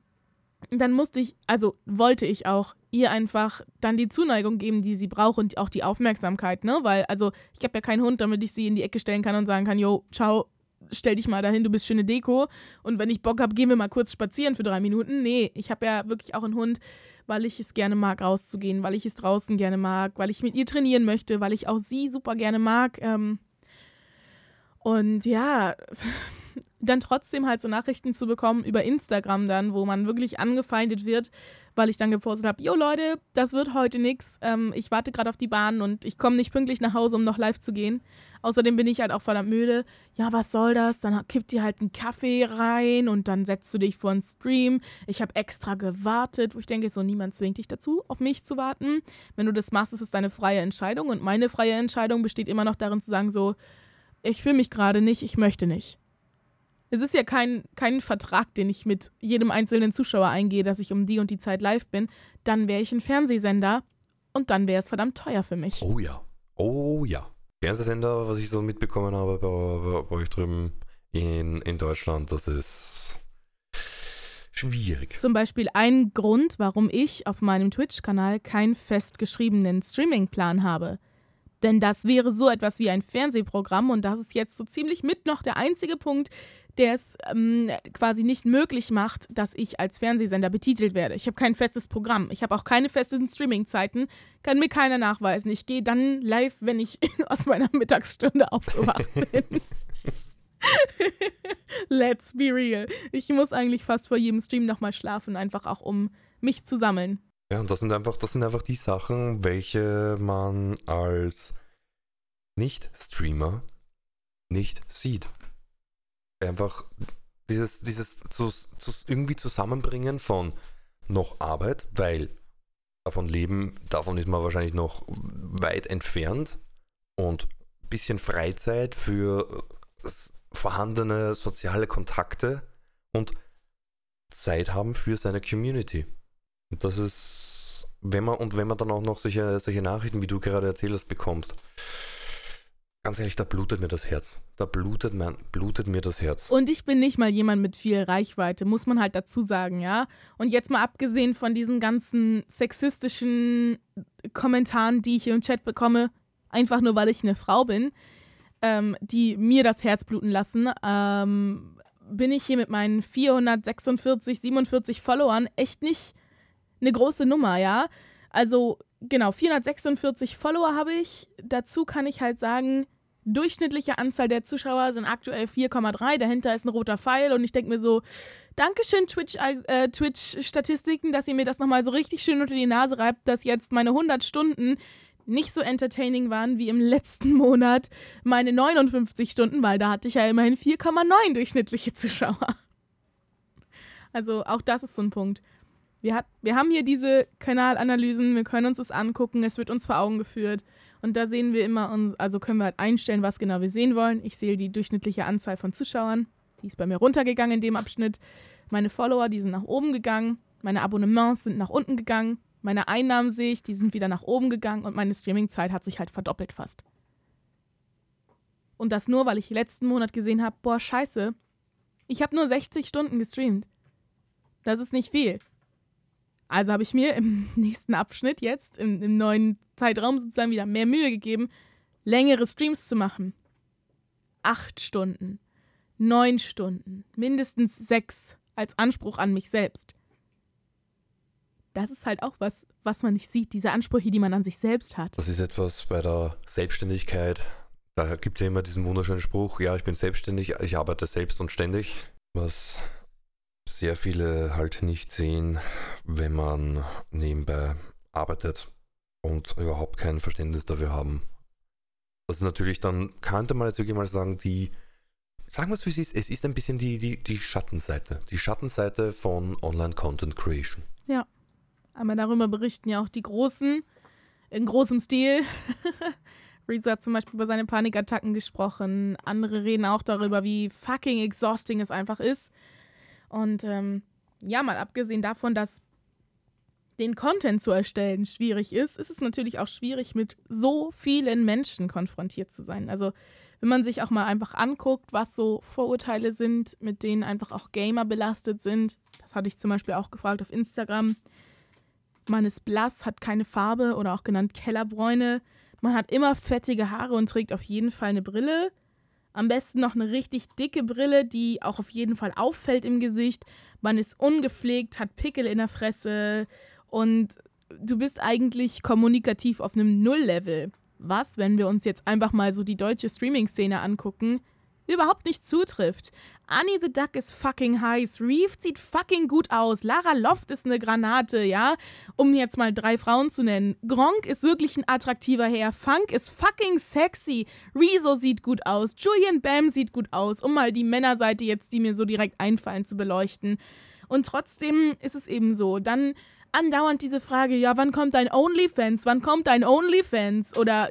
dann musste ich, also wollte ich auch ihr einfach dann die Zuneigung geben, die sie braucht und auch die Aufmerksamkeit, ne? Weil, also ich habe ja keinen Hund, damit ich sie in die Ecke stellen kann und sagen kann, yo, ciao, stell dich mal dahin, du bist schöne Deko. Und wenn ich Bock habe, gehen wir mal kurz spazieren für drei Minuten. Nee, ich habe ja wirklich auch einen Hund, weil ich es gerne mag, rauszugehen, weil ich es draußen gerne mag, weil ich mit ihr trainieren möchte, weil ich auch sie super gerne mag. Ähm und ja, dann trotzdem halt so Nachrichten zu bekommen über Instagram dann, wo man wirklich angefeindet wird, weil ich dann gepostet habe, jo Leute, das wird heute nichts. Ähm, ich warte gerade auf die Bahn und ich komme nicht pünktlich nach Hause, um noch live zu gehen. Außerdem bin ich halt auch verdammt müde. Ja, was soll das? Dann kippt dir halt einen Kaffee rein und dann setzt du dich vor einen Stream. Ich habe extra gewartet, wo ich denke, so niemand zwingt dich dazu, auf mich zu warten. Wenn du das machst, ist es deine freie Entscheidung und meine freie Entscheidung besteht immer noch darin zu sagen, so, ich fühle mich gerade nicht, ich möchte nicht. Es ist ja kein, kein Vertrag, den ich mit jedem einzelnen Zuschauer eingehe, dass ich um die und die Zeit live bin. Dann wäre ich ein Fernsehsender und dann wäre es verdammt teuer für mich. Oh ja. Oh ja. Fernsehsender, was ich so mitbekommen habe bei, bei, bei euch drüben in, in Deutschland, das ist schwierig. Zum Beispiel ein Grund, warum ich auf meinem Twitch-Kanal keinen festgeschriebenen Streamingplan habe. Denn das wäre so etwas wie ein Fernsehprogramm und das ist jetzt so ziemlich mit noch der einzige Punkt, der es ähm, quasi nicht möglich macht, dass ich als Fernsehsender betitelt werde. Ich habe kein festes Programm. Ich habe auch keine festen Streamingzeiten. Kann mir keiner nachweisen. Ich gehe dann live, wenn ich aus meiner Mittagsstunde aufgewacht bin. Let's be real. Ich muss eigentlich fast vor jedem Stream nochmal schlafen, einfach auch um mich zu sammeln. Ja, und das sind einfach, das sind einfach die Sachen, welche man als Nicht-Streamer nicht sieht einfach dieses, dieses zu, zu irgendwie Zusammenbringen von noch Arbeit, weil davon leben, davon ist man wahrscheinlich noch weit entfernt und ein bisschen Freizeit für vorhandene soziale Kontakte und Zeit haben für seine Community. Und das ist, wenn man, und wenn man dann auch noch solche, solche Nachrichten, wie du gerade erzählt hast, bekommst, Ganz ehrlich, da blutet mir das Herz. Da blutet, man, blutet mir das Herz. Und ich bin nicht mal jemand mit viel Reichweite, muss man halt dazu sagen, ja. Und jetzt mal abgesehen von diesen ganzen sexistischen Kommentaren, die ich hier im Chat bekomme, einfach nur weil ich eine Frau bin, ähm, die mir das Herz bluten lassen, ähm, bin ich hier mit meinen 446, 47 Followern echt nicht eine große Nummer, ja. Also genau, 446 Follower habe ich. Dazu kann ich halt sagen, durchschnittliche Anzahl der Zuschauer sind aktuell 4,3. Dahinter ist ein roter Pfeil und ich denke mir so, Dankeschön, äh, Twitch-Statistiken, äh, Twitch dass ihr mir das nochmal so richtig schön unter die Nase reibt, dass jetzt meine 100 Stunden nicht so entertaining waren wie im letzten Monat meine 59 Stunden, weil da hatte ich ja immerhin 4,9 durchschnittliche Zuschauer. Also auch das ist so ein Punkt. Wir, hat, wir haben hier diese Kanalanalysen, wir können uns das angucken, es wird uns vor Augen geführt. Und da sehen wir immer, uns, also können wir halt einstellen, was genau wir sehen wollen. Ich sehe die durchschnittliche Anzahl von Zuschauern. Die ist bei mir runtergegangen in dem Abschnitt. Meine Follower, die sind nach oben gegangen. Meine Abonnements sind nach unten gegangen. Meine Einnahmen sehe ich, die sind wieder nach oben gegangen. Und meine Streamingzeit hat sich halt verdoppelt fast. Und das nur, weil ich letzten Monat gesehen habe, boah, scheiße, ich habe nur 60 Stunden gestreamt. Das ist nicht viel. Also habe ich mir im nächsten Abschnitt jetzt, im, im neuen Zeitraum sozusagen wieder mehr Mühe gegeben, längere Streams zu machen. Acht Stunden, neun Stunden, mindestens sechs als Anspruch an mich selbst. Das ist halt auch was, was man nicht sieht, diese Ansprüche, die man an sich selbst hat. Das ist etwas bei der Selbstständigkeit. Da gibt es ja immer diesen wunderschönen Spruch, ja, ich bin selbstständig, ich arbeite selbst und ständig. Was sehr viele halt nicht sehen, wenn man nebenbei arbeitet und überhaupt kein Verständnis dafür haben. Das ist natürlich dann, könnte man jetzt wirklich mal sagen, die, sagen wir es wie es ist, es ist ein bisschen die, die, die Schattenseite. Die Schattenseite von Online-Content Creation. Ja, aber darüber berichten ja auch die Großen in großem Stil. Rezo hat zum Beispiel über seine Panikattacken gesprochen. Andere reden auch darüber, wie fucking exhausting es einfach ist. Und ähm, ja, mal abgesehen davon, dass den Content zu erstellen schwierig ist, ist es natürlich auch schwierig, mit so vielen Menschen konfrontiert zu sein. Also wenn man sich auch mal einfach anguckt, was so Vorurteile sind, mit denen einfach auch Gamer belastet sind. Das hatte ich zum Beispiel auch gefragt auf Instagram. Man ist blass, hat keine Farbe oder auch genannt Kellerbräune. Man hat immer fettige Haare und trägt auf jeden Fall eine Brille. Am besten noch eine richtig dicke Brille, die auch auf jeden Fall auffällt im Gesicht. Man ist ungepflegt, hat Pickel in der Fresse und du bist eigentlich kommunikativ auf einem Null-Level. Was, wenn wir uns jetzt einfach mal so die deutsche Streaming-Szene angucken, überhaupt nicht zutrifft. Annie the Duck ist fucking heiß. Reeve sieht fucking gut aus. Lara Loft ist eine Granate, ja? Um jetzt mal drei Frauen zu nennen. Gronk ist wirklich ein attraktiver Herr. Funk ist fucking sexy. Rezo sieht gut aus. Julian Bam sieht gut aus. Um mal die Männerseite jetzt, die mir so direkt einfallen, zu beleuchten. Und trotzdem ist es eben so. Dann andauernd diese Frage, ja, wann kommt dein OnlyFans? Wann kommt dein OnlyFans? Oder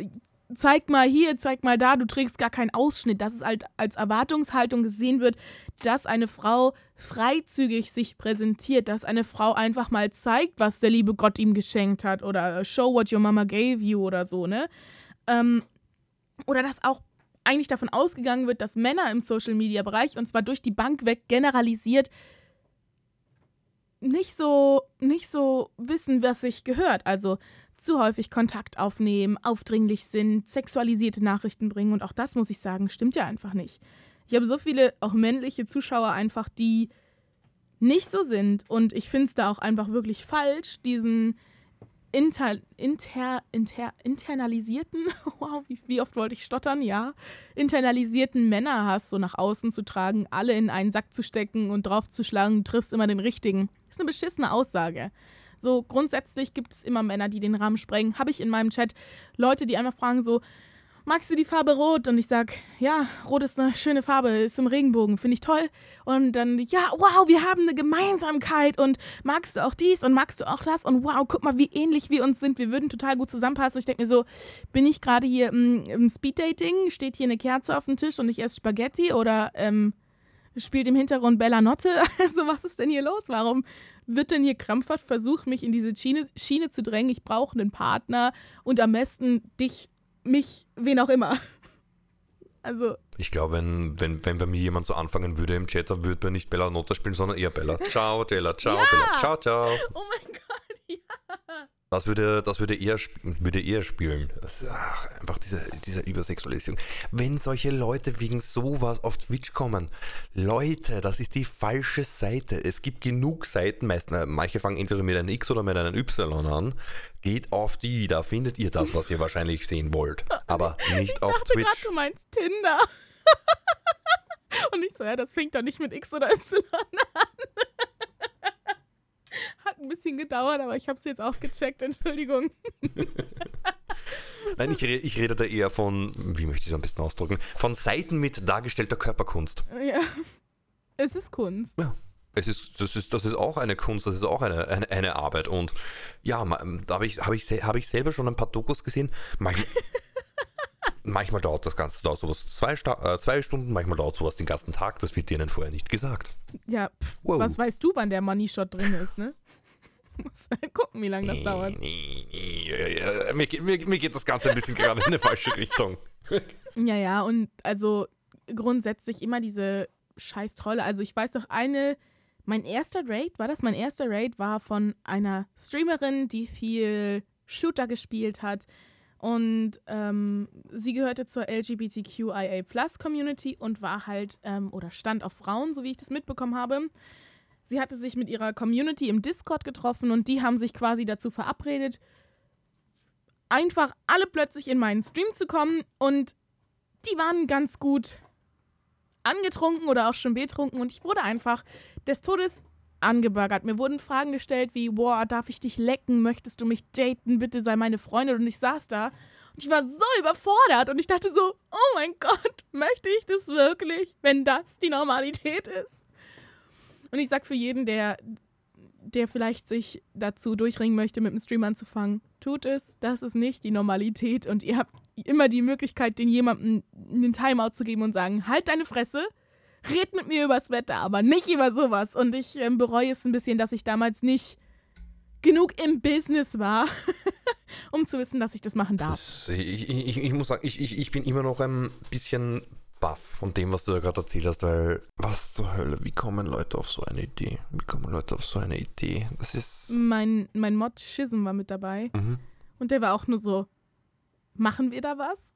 zeig mal hier, zeig mal da, du trägst gar keinen Ausschnitt, dass es halt als Erwartungshaltung gesehen wird, dass eine Frau freizügig sich präsentiert, dass eine Frau einfach mal zeigt, was der liebe Gott ihm geschenkt hat oder show what your mama gave you oder so, ne? Ähm, oder dass auch eigentlich davon ausgegangen wird, dass Männer im Social-Media-Bereich, und zwar durch die Bank weg generalisiert, nicht so, nicht so wissen, was sich gehört. Also zu häufig Kontakt aufnehmen, aufdringlich sind, sexualisierte Nachrichten bringen. Und auch das, muss ich sagen, stimmt ja einfach nicht. Ich habe so viele auch männliche Zuschauer einfach, die nicht so sind. Und ich finde es da auch einfach wirklich falsch, diesen inter, inter, inter, internalisierten, wow, wie, wie, oft wollte ich stottern, ja, internalisierten Männerhass so nach außen zu tragen, alle in einen Sack zu stecken und draufzuschlagen, du triffst immer den richtigen. Ist eine beschissene Aussage. So grundsätzlich gibt es immer Männer, die den Rahmen sprengen. Habe ich in meinem Chat Leute, die einfach fragen so, magst du die Farbe rot? Und ich sag, ja, rot ist eine schöne Farbe, ist im Regenbogen, finde ich toll. Und dann, ja, wow, wir haben eine Gemeinsamkeit und magst du auch dies und magst du auch das? Und wow, guck mal, wie ähnlich wir uns sind. Wir würden total gut zusammenpassen. Ich denke mir so, bin ich gerade hier im, im Speeddating? Steht hier eine Kerze auf dem Tisch und ich esse Spaghetti oder ähm, spielt im Hintergrund Bella Notte? Also was ist denn hier los? Warum wird denn hier krampfhaft versucht, mich in diese Schiene, Schiene zu drängen? Ich brauche einen Partner und am besten dich, mich, wen auch immer. Also. Ich glaube, wenn, wenn, wenn bei mir jemand so anfangen würde im Chat, dann würde man nicht Bella Notta spielen, sondern eher Bella. Ciao, Della, ciao, ja! Bella, ciao, ciao. Oh mein Gott. Das würde, das würde, eher, würde eher spielen. Das, ach, einfach diese, diese Übersexualisierung. Wenn solche Leute wegen sowas auf Twitch kommen, Leute, das ist die falsche Seite. Es gibt genug Seiten, meistens, manche fangen entweder mit einem X oder mit einem Y an. Geht auf die, da findet ihr das, was ihr wahrscheinlich sehen wollt. Aber nicht ich auf dachte Twitch. grad, du meinst Tinder. Und ich so, ja, das fängt doch nicht mit X oder Y an. Hat ein bisschen gedauert, aber ich habe es jetzt auch gecheckt, Entschuldigung. Nein, ich, re ich rede da eher von, wie möchte ich es am besten ausdrücken, von Seiten mit dargestellter Körperkunst. Ja. Es ist Kunst. Ja. Es ist, das, ist, das ist auch eine Kunst, das ist auch eine, eine, eine Arbeit. Und ja, ma- da habe ich, hab ich, hab ich selber schon ein paar Dokus gesehen. Manchmal, manchmal dauert das Ganze dauert sowas zwei, äh, zwei Stunden, manchmal dauert sowas den ganzen Tag. Das wird denen vorher nicht gesagt. Ja, pff, Wow. was weißt du, wann der Money Shot drin ist, ne? Muss halt gucken, wie lange das dauert. Mir, geht- mir, mir geht das Ganze ein bisschen gerade in eine falsche Richtung. Ja, ja, und also grundsätzlich immer diese scheiß Trolle. Also ich weiß noch eine, mein erster Raid, war das mein erster Raid, war von einer Streamerin, die viel Shooter gespielt hat. Und ähm, sie gehörte zur LGBTQIA Community und war halt, ähm, oder stand auf Frauen, so wie ich das mitbekommen habe. Sie hatte sich mit ihrer Community im Discord getroffen und die haben sich quasi dazu verabredet, einfach alle plötzlich in meinen Stream zu kommen und die waren ganz gut angetrunken oder auch schon betrunken und ich wurde einfach des Todes angeburgert. Mir wurden Fragen gestellt wie, boah, darf ich dich lecken? Möchtest du mich daten? Bitte sei meine Freundin. Und ich saß da und ich war so überfordert und ich dachte so, oh mein Gott, möchte ich das wirklich, wenn das die Normalität ist? Und ich sag für jeden, der, der vielleicht sich dazu durchringen möchte, mit dem Stream anzufangen, tut es. Das ist nicht die Normalität. Und ihr habt immer die Möglichkeit, den jemandem einen Timeout zu geben und sagen, halt deine Fresse, red mit mir übers Wetter, aber nicht über sowas. Und ich ähm, bereue es ein bisschen, dass ich damals nicht genug im Business war, um zu wissen, dass ich das machen darf. Das, ich, ich, ich muss sagen, ich, ich, ich bin immer noch ein bisschen baff von dem, was du da gerade erzählt hast, weil was zur Hölle, wie kommen Leute auf so eine Idee? Wie kommen Leute auf so eine Idee? Das ist... Mein, mein Mod Schism war mit dabei Mhm. und der war auch nur so, machen wir da was?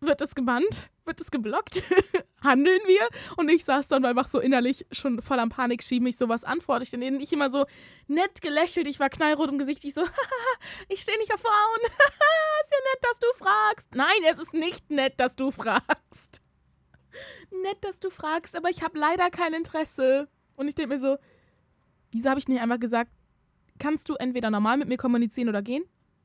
Wird das gebannt? Wird das geblockt? Handeln wir? Und ich saß dann einfach so innerlich schon voll am Panik schieben, ich sowas antworte ich denen. Ich immer so nett gelächelt, ich war knallrot im Gesicht, ich so, ich stehe nicht auf Frauen. ist ja nett, dass du fragst. Nein, es ist nicht nett, dass du fragst. Nett, dass du fragst, aber ich habe leider kein Interesse. Und ich denke mir so, wieso habe ich nicht einmal gesagt, kannst du entweder normal mit mir kommunizieren oder gehen?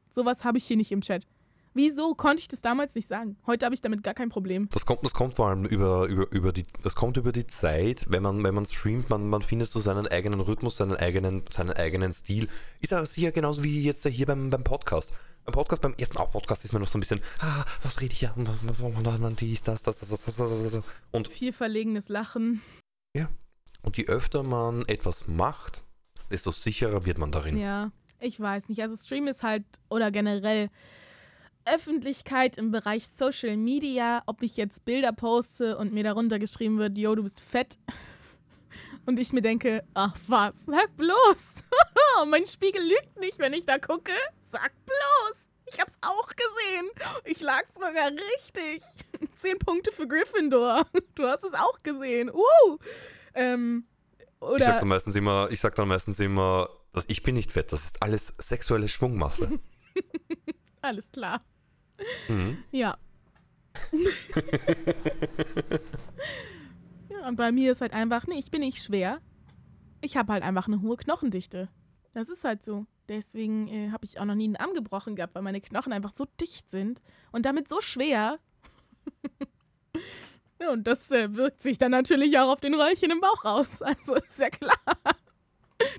Sowas habe ich hier nicht im Chat. Wieso konnte ich das damals nicht sagen? Heute habe ich damit gar kein Problem. Das kommt, das kommt vor allem über, über, über die, das kommt über die Zeit, wenn man, wenn man streamt, man, man findet so seinen eigenen Rhythmus, seinen eigenen, seinen eigenen Stil. Ist aber sicher genauso wie jetzt hier beim, beim Podcast. Beim Podcast, beim ersten auch Podcast ist man noch so ein bisschen, ah, was rede ich ja, was, was, was, dies, das, das, das, das, das, das, das. Und, Viel verlegenes Lachen. und je öfter man etwas macht, desto sicherer wird man darin. Ja, ich weiß nicht. Also Stream ist halt, oder generell Öffentlichkeit im Bereich Social Media, ob ich jetzt Bilder poste und mir darunter geschrieben wird, yo, du bist fett. Und ich mir denke, ach was, sag bloß. mein Spiegel lügt nicht, wenn ich da gucke. Sag bloß. Ich hab's auch gesehen. Ich lag sogar richtig. Zehn Punkte für Gryffindor. Du hast es auch gesehen. Uh. Ähm, oder Ich sag dann meistens immer, ich sag dann meistens immer, dass ich bin nicht fett, das ist alles sexuelle Schwungmasse. Alles klar. mhm. Ja. ja, und bei mir ist halt einfach, nee, ich bin nicht schwer. Ich habe halt einfach eine hohe Knochendichte. Das ist halt so. Deswegen äh, habe ich auch noch nie einen Arm gebrochen gehabt, weil meine Knochen einfach so dicht sind und damit so schwer. ja, und das äh, wirkt sich dann natürlich auch auf den Röllchen im Bauch raus. Also ist ja klar.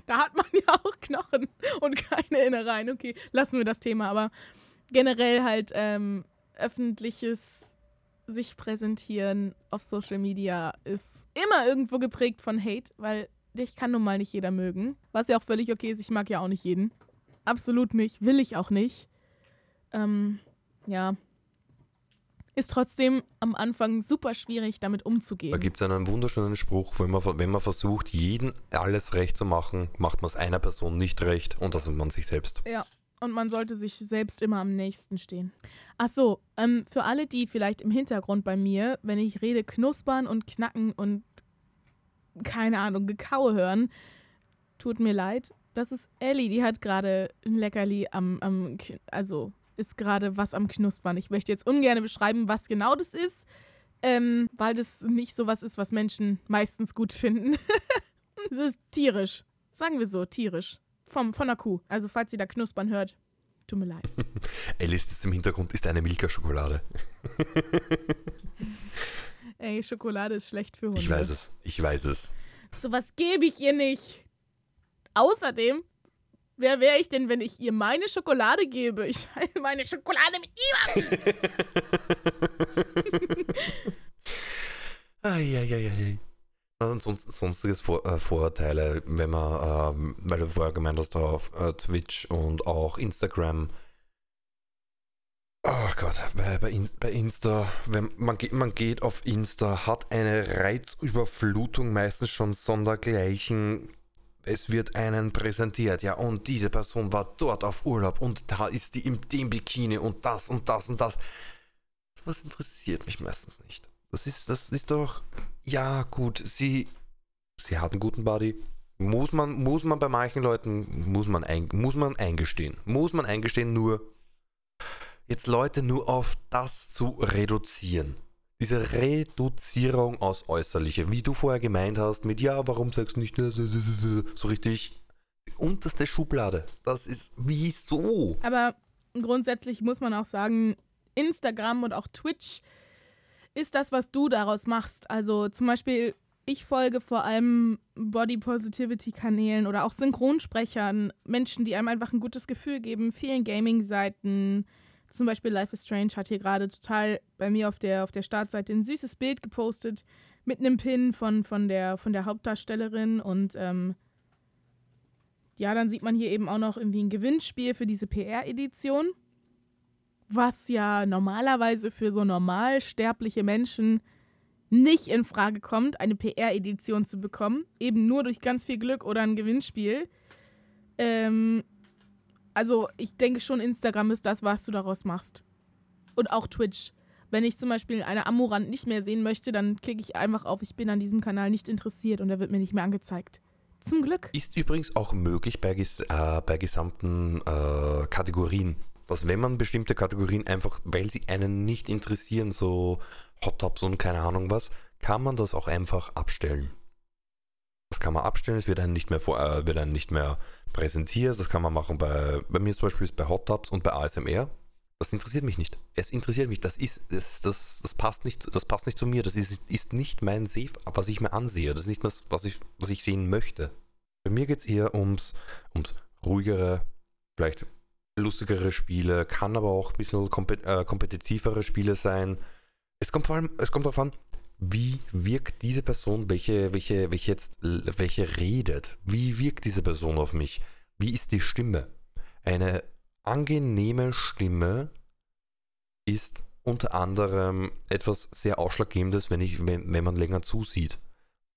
Da hat man ja auch Knochen und keine Innereien. Okay, lassen wir das Thema. Aber generell halt ähm, öffentliches sich präsentieren auf Social Media ist immer irgendwo geprägt von Hate, weil dich kann nun mal nicht jeder mögen. Was ja auch völlig okay ist, ich mag ja auch nicht jeden. Absolut nicht, will ich auch nicht. Ähm, ja. Ist trotzdem am Anfang super schwierig, damit Da umzugehen. gibt es einen wunderschönen Spruch, wenn man, wenn man versucht, jeden alles recht zu machen, macht man es einer Person nicht recht und das ist man sich selbst. Ja. Und man sollte sich selbst immer am nächsten stehen. Ach so, ähm, für alle, die vielleicht im Hintergrund bei mir, wenn ich rede, knuspern und knacken und keine Ahnung, Gekaue hören, tut mir leid. Das ist Ellie, die hat gerade ein Leckerli am, am also ist gerade was am Knuspern. Ich möchte jetzt ungern beschreiben, was genau das ist, ähm, weil das nicht so was ist, was Menschen meistens gut finden. das ist tierisch. Sagen wir so, tierisch. Vom, von der Kuh. Also falls ihr da Knuspern hört, tut mir leid. Alice ist im Hintergrund, ist eine Milka-Schokolade. Ey, Schokolade ist schlecht für Hunde. Ich weiß es, ich weiß es. Sowas gebe ich ihr nicht. Außerdem, wer wäre ich denn, wenn ich ihr meine Schokolade gebe? Ich teile meine Schokolade mit niemandem. Eieieiei. Und sonst, sonstiges Vor äh, Vorurteile, wenn man, ähm, weil du vorher gemeint hast, auf äh, Twitch und auch Instagram. Ach Gott, bei, bei, In bei Insta, wenn man, geht, man geht auf Insta, hat eine Reizüberflutung meistens schon sondergleichen. Es wird einen präsentiert, ja, und diese Person war dort auf Urlaub und da ist die in dem Bikini und das und das und das. Was interessiert mich meistens nicht. Das ist, das ist doch, ja gut, sie, sie hat einen guten Body. Muss man, muss man bei manchen Leuten, muss man, ein, muss man eingestehen. Muss man eingestehen, nur jetzt Leute nur auf das zu reduzieren. Diese Reduzierung aus Äußerliche, wie du vorher gemeint hast, mit ja, warum sagst du nicht so richtig unterste Schublade. Das ist wieso? Aber grundsätzlich muss man auch sagen, Instagram und auch Twitch ist das, was du daraus machst. Also zum Beispiel, ich folge vor allem Body Positivity Kanälen oder auch Synchronsprechern, Menschen, die einem einfach ein gutes Gefühl geben, vielen Gaming-Seiten. Zum Beispiel Life is Strange hat hier gerade total bei mir auf der, auf der Startseite ein süßes Bild gepostet mit einem Pin von, von, der, von der Hauptdarstellerin und ähm, ja, dann sieht man hier eben auch noch irgendwie ein Gewinnspiel für diese PR-Edition was ja normalerweise für so normalsterbliche Menschen nicht in Frage kommt, eine PR-Edition zu bekommen, eben nur durch ganz viel Glück oder ein Gewinnspiel. Ähm, also ich denke schon, Instagram ist das, was du daraus machst. Und auch Twitch. Wenn ich zum Beispiel eine Amorant nicht mehr sehen möchte, dann klicke ich einfach auf, ich bin an diesem Kanal nicht interessiert und er wird mir nicht mehr angezeigt. Zum Glück. Ist übrigens auch möglich bei, äh, bei gesamten äh, Kategorien dass wenn man bestimmte Kategorien einfach, weil sie einen nicht interessieren, so Hot Tops und keine Ahnung was, kann man das auch einfach abstellen. Das kann man abstellen, es wird einem nicht mehr, vor, äh, wird einem nicht mehr präsentiert. Das kann man machen bei, bei mir zum Beispiel ist bei Hot Tops und bei ASMR. Das interessiert mich nicht. Es interessiert mich. Das ist, das, das, das passt nicht, das passt nicht zu mir. Das ist, ist nicht mein Seh, was ich mir ansehe. Das ist nicht das, was ich, was ich sehen möchte. Bei mir geht es eher ums, ums ruhigere, vielleicht lustigere Spiele, kann aber auch ein bisschen äh, kompetitivere Spiele sein. Es kommt vor allem, es kommt darauf an, wie wirkt diese Person, welche, welche, welche jetzt, welche redet, wie wirkt diese Person auf mich, wie ist die Stimme. Eine angenehme Stimme ist unter anderem etwas sehr Ausschlaggebendes, wenn, ich, wenn, wenn man länger zusieht.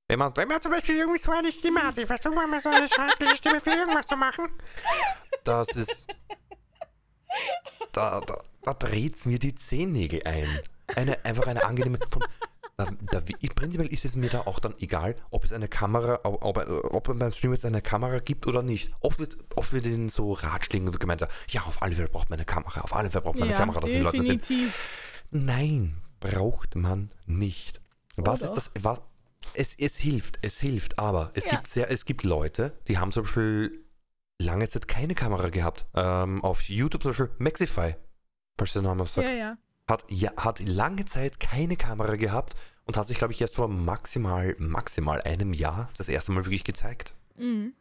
Wenn man, wenn man zum Beispiel irgendwie so eine Stimme hat, ich versuche mal so eine schreibliche Stimme für irgendwas zu machen, das ist da, da, da dreht es mir die Zehennägel ein. Eine, einfach eine angenehme. Von, da, da, prinzipiell ist es mir da auch dann egal, ob es eine Kamera, ob, ob beim Stream jetzt eine Kamera gibt oder nicht. Oft wird, oft wird in so Ratschlägen gemeint, ja, auf alle Fälle braucht man eine Kamera, auf alle Fälle braucht man ja, eine Kamera, dass definitiv. die Leute sehen. Nein, braucht man nicht. Was oh, ist das? Was, es, es hilft, es hilft, aber es, ja. gibt sehr, es gibt Leute, die haben zum Beispiel lange Zeit keine Kamera gehabt. Ähm, auf YouTube zum Beispiel Maxify, falls der Name sagt. Ja, ja. Hat, ja, hat lange Zeit keine Kamera gehabt und hat sich, glaube ich, erst vor maximal, maximal einem Jahr das erste Mal wirklich gezeigt. Mhm.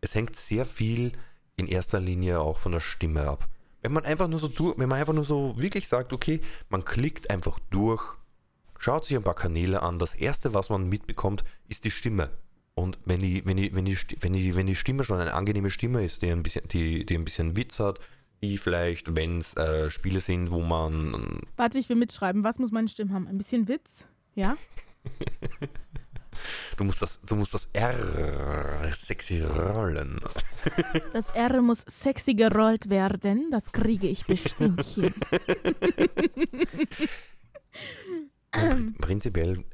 Es hängt sehr viel in erster Linie auch von der Stimme ab. Wenn man einfach nur so durch, wenn man einfach nur so wirklich sagt, okay, man klickt einfach durch, schaut sich ein paar Kanäle an, das erste, was man mitbekommt, ist die Stimme. Und wenn die, wenn, die, wenn, die, wenn, die, wenn die Stimme schon eine angenehme Stimme ist, die ein bisschen, die, die ein bisschen Witz hat, die vielleicht, wenn es äh, Spiele sind, wo man. Warte, ich will mitschreiben. Was muss meine Stimme haben? Ein bisschen Witz? Ja? du, musst das, du musst das R sexy rollen. Das R muss sexy gerollt werden. Das kriege ich bestimmt hin. Prinzipiell,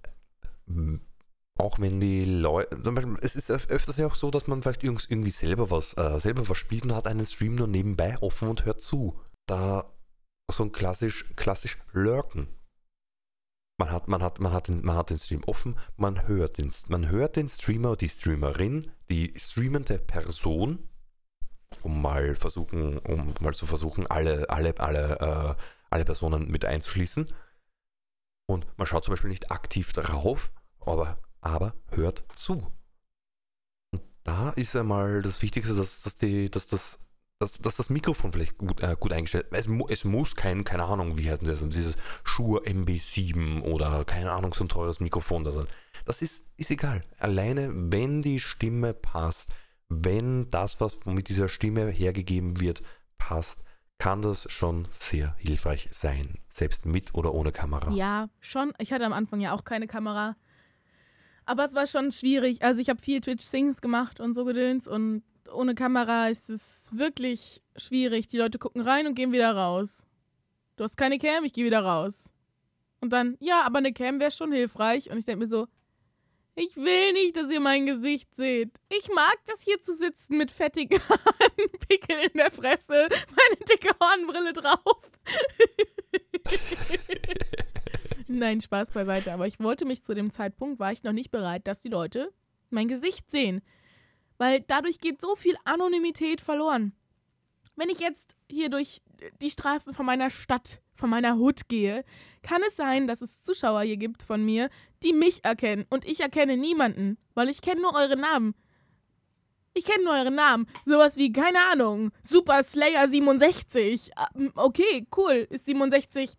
auch wenn die Leute, zum Beispiel, es ist öf- öfters ja auch so, dass man vielleicht irg- irgendwie selber was, äh, selber was spielt und hat einen Stream nur nebenbei offen und hört zu. Da so ein klassisch, klassisch Lurken. Man hat, man, hat, man, hat den, man hat den Stream offen, man hört den, man hört den Streamer, die Streamerin, die streamende Person, um mal versuchen, um mal zu versuchen, alle, alle, alle, äh, alle Personen mit einzuschließen. Und man schaut zum Beispiel nicht aktiv drauf, aber, aber hört zu. Und da ist einmal das Wichtigste, dass, dass, die, dass, das, dass, dass das Mikrofon vielleicht gut, äh, gut eingestellt ist. Es, es muss kein, keine Ahnung, wie heißt das, dieses Shure MB7 oder keine Ahnung, so ein teures Mikrofon da sein. Das ist, ist egal. Alleine, wenn die Stimme passt, wenn das, was mit dieser Stimme hergegeben wird, passt, kann das schon sehr hilfreich sein. Selbst mit oder ohne Kamera. Ja, schon. Ich hatte am Anfang ja auch keine Kamera. Aber es war schon schwierig. Also ich habe viel Twitch-Sings gemacht und so gedöns und ohne Kamera ist es wirklich schwierig. Die Leute gucken rein und gehen wieder raus. Du hast keine Cam, ich gehe wieder raus. Und dann, ja, aber eine Cam wäre schon hilfreich. Und ich denke mir so, ich will nicht, dass ihr mein Gesicht seht. Ich mag das hier zu sitzen mit fettigen Haaren, Pickel in der Fresse, meine dicke Hornbrille drauf. Nein, Spaß beiseite. Aber ich wollte mich zu dem Zeitpunkt, war ich noch nicht bereit, dass die Leute mein Gesicht sehen. Weil dadurch geht so viel Anonymität verloren. Wenn ich jetzt hier durch die Straßen von meiner Stadt, von meiner Hut gehe, kann es sein, dass es Zuschauer hier gibt von mir, die mich erkennen. Und ich erkenne niemanden, weil ich kenne nur eure Namen. Ich kenne nur eure Namen. Sowas wie, keine Ahnung, Super Slayer 67. Ah, m, Okay, cool. Ist 67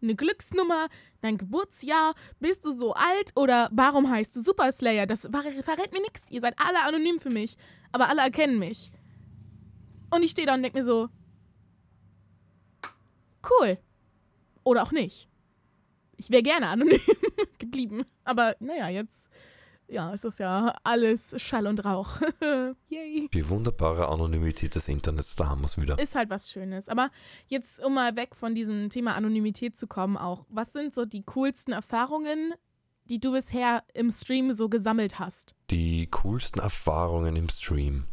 deine Glücksnummer, dein Geburtsjahr? Bist du so alt? Oder warum heißt du Super Slayer? Das ver verrät mir nichts. Ihr seid alle anonym für mich. Aber alle erkennen mich. Und ich stehe da und denke mir so, cool. Oder auch nicht. Ich wäre gerne anonym geblieben. Aber naja, jetzt ja, ist das ja alles Schall und Rauch. Yay. Die wunderbare Anonymität des Internets, da haben wir es wieder. Ist halt was Schönes. Aber jetzt, um mal weg von diesem Thema Anonymität zu kommen, auch, was sind so die coolsten Erfahrungen, die du bisher im Stream so gesammelt hast? Die coolsten Erfahrungen im Stream.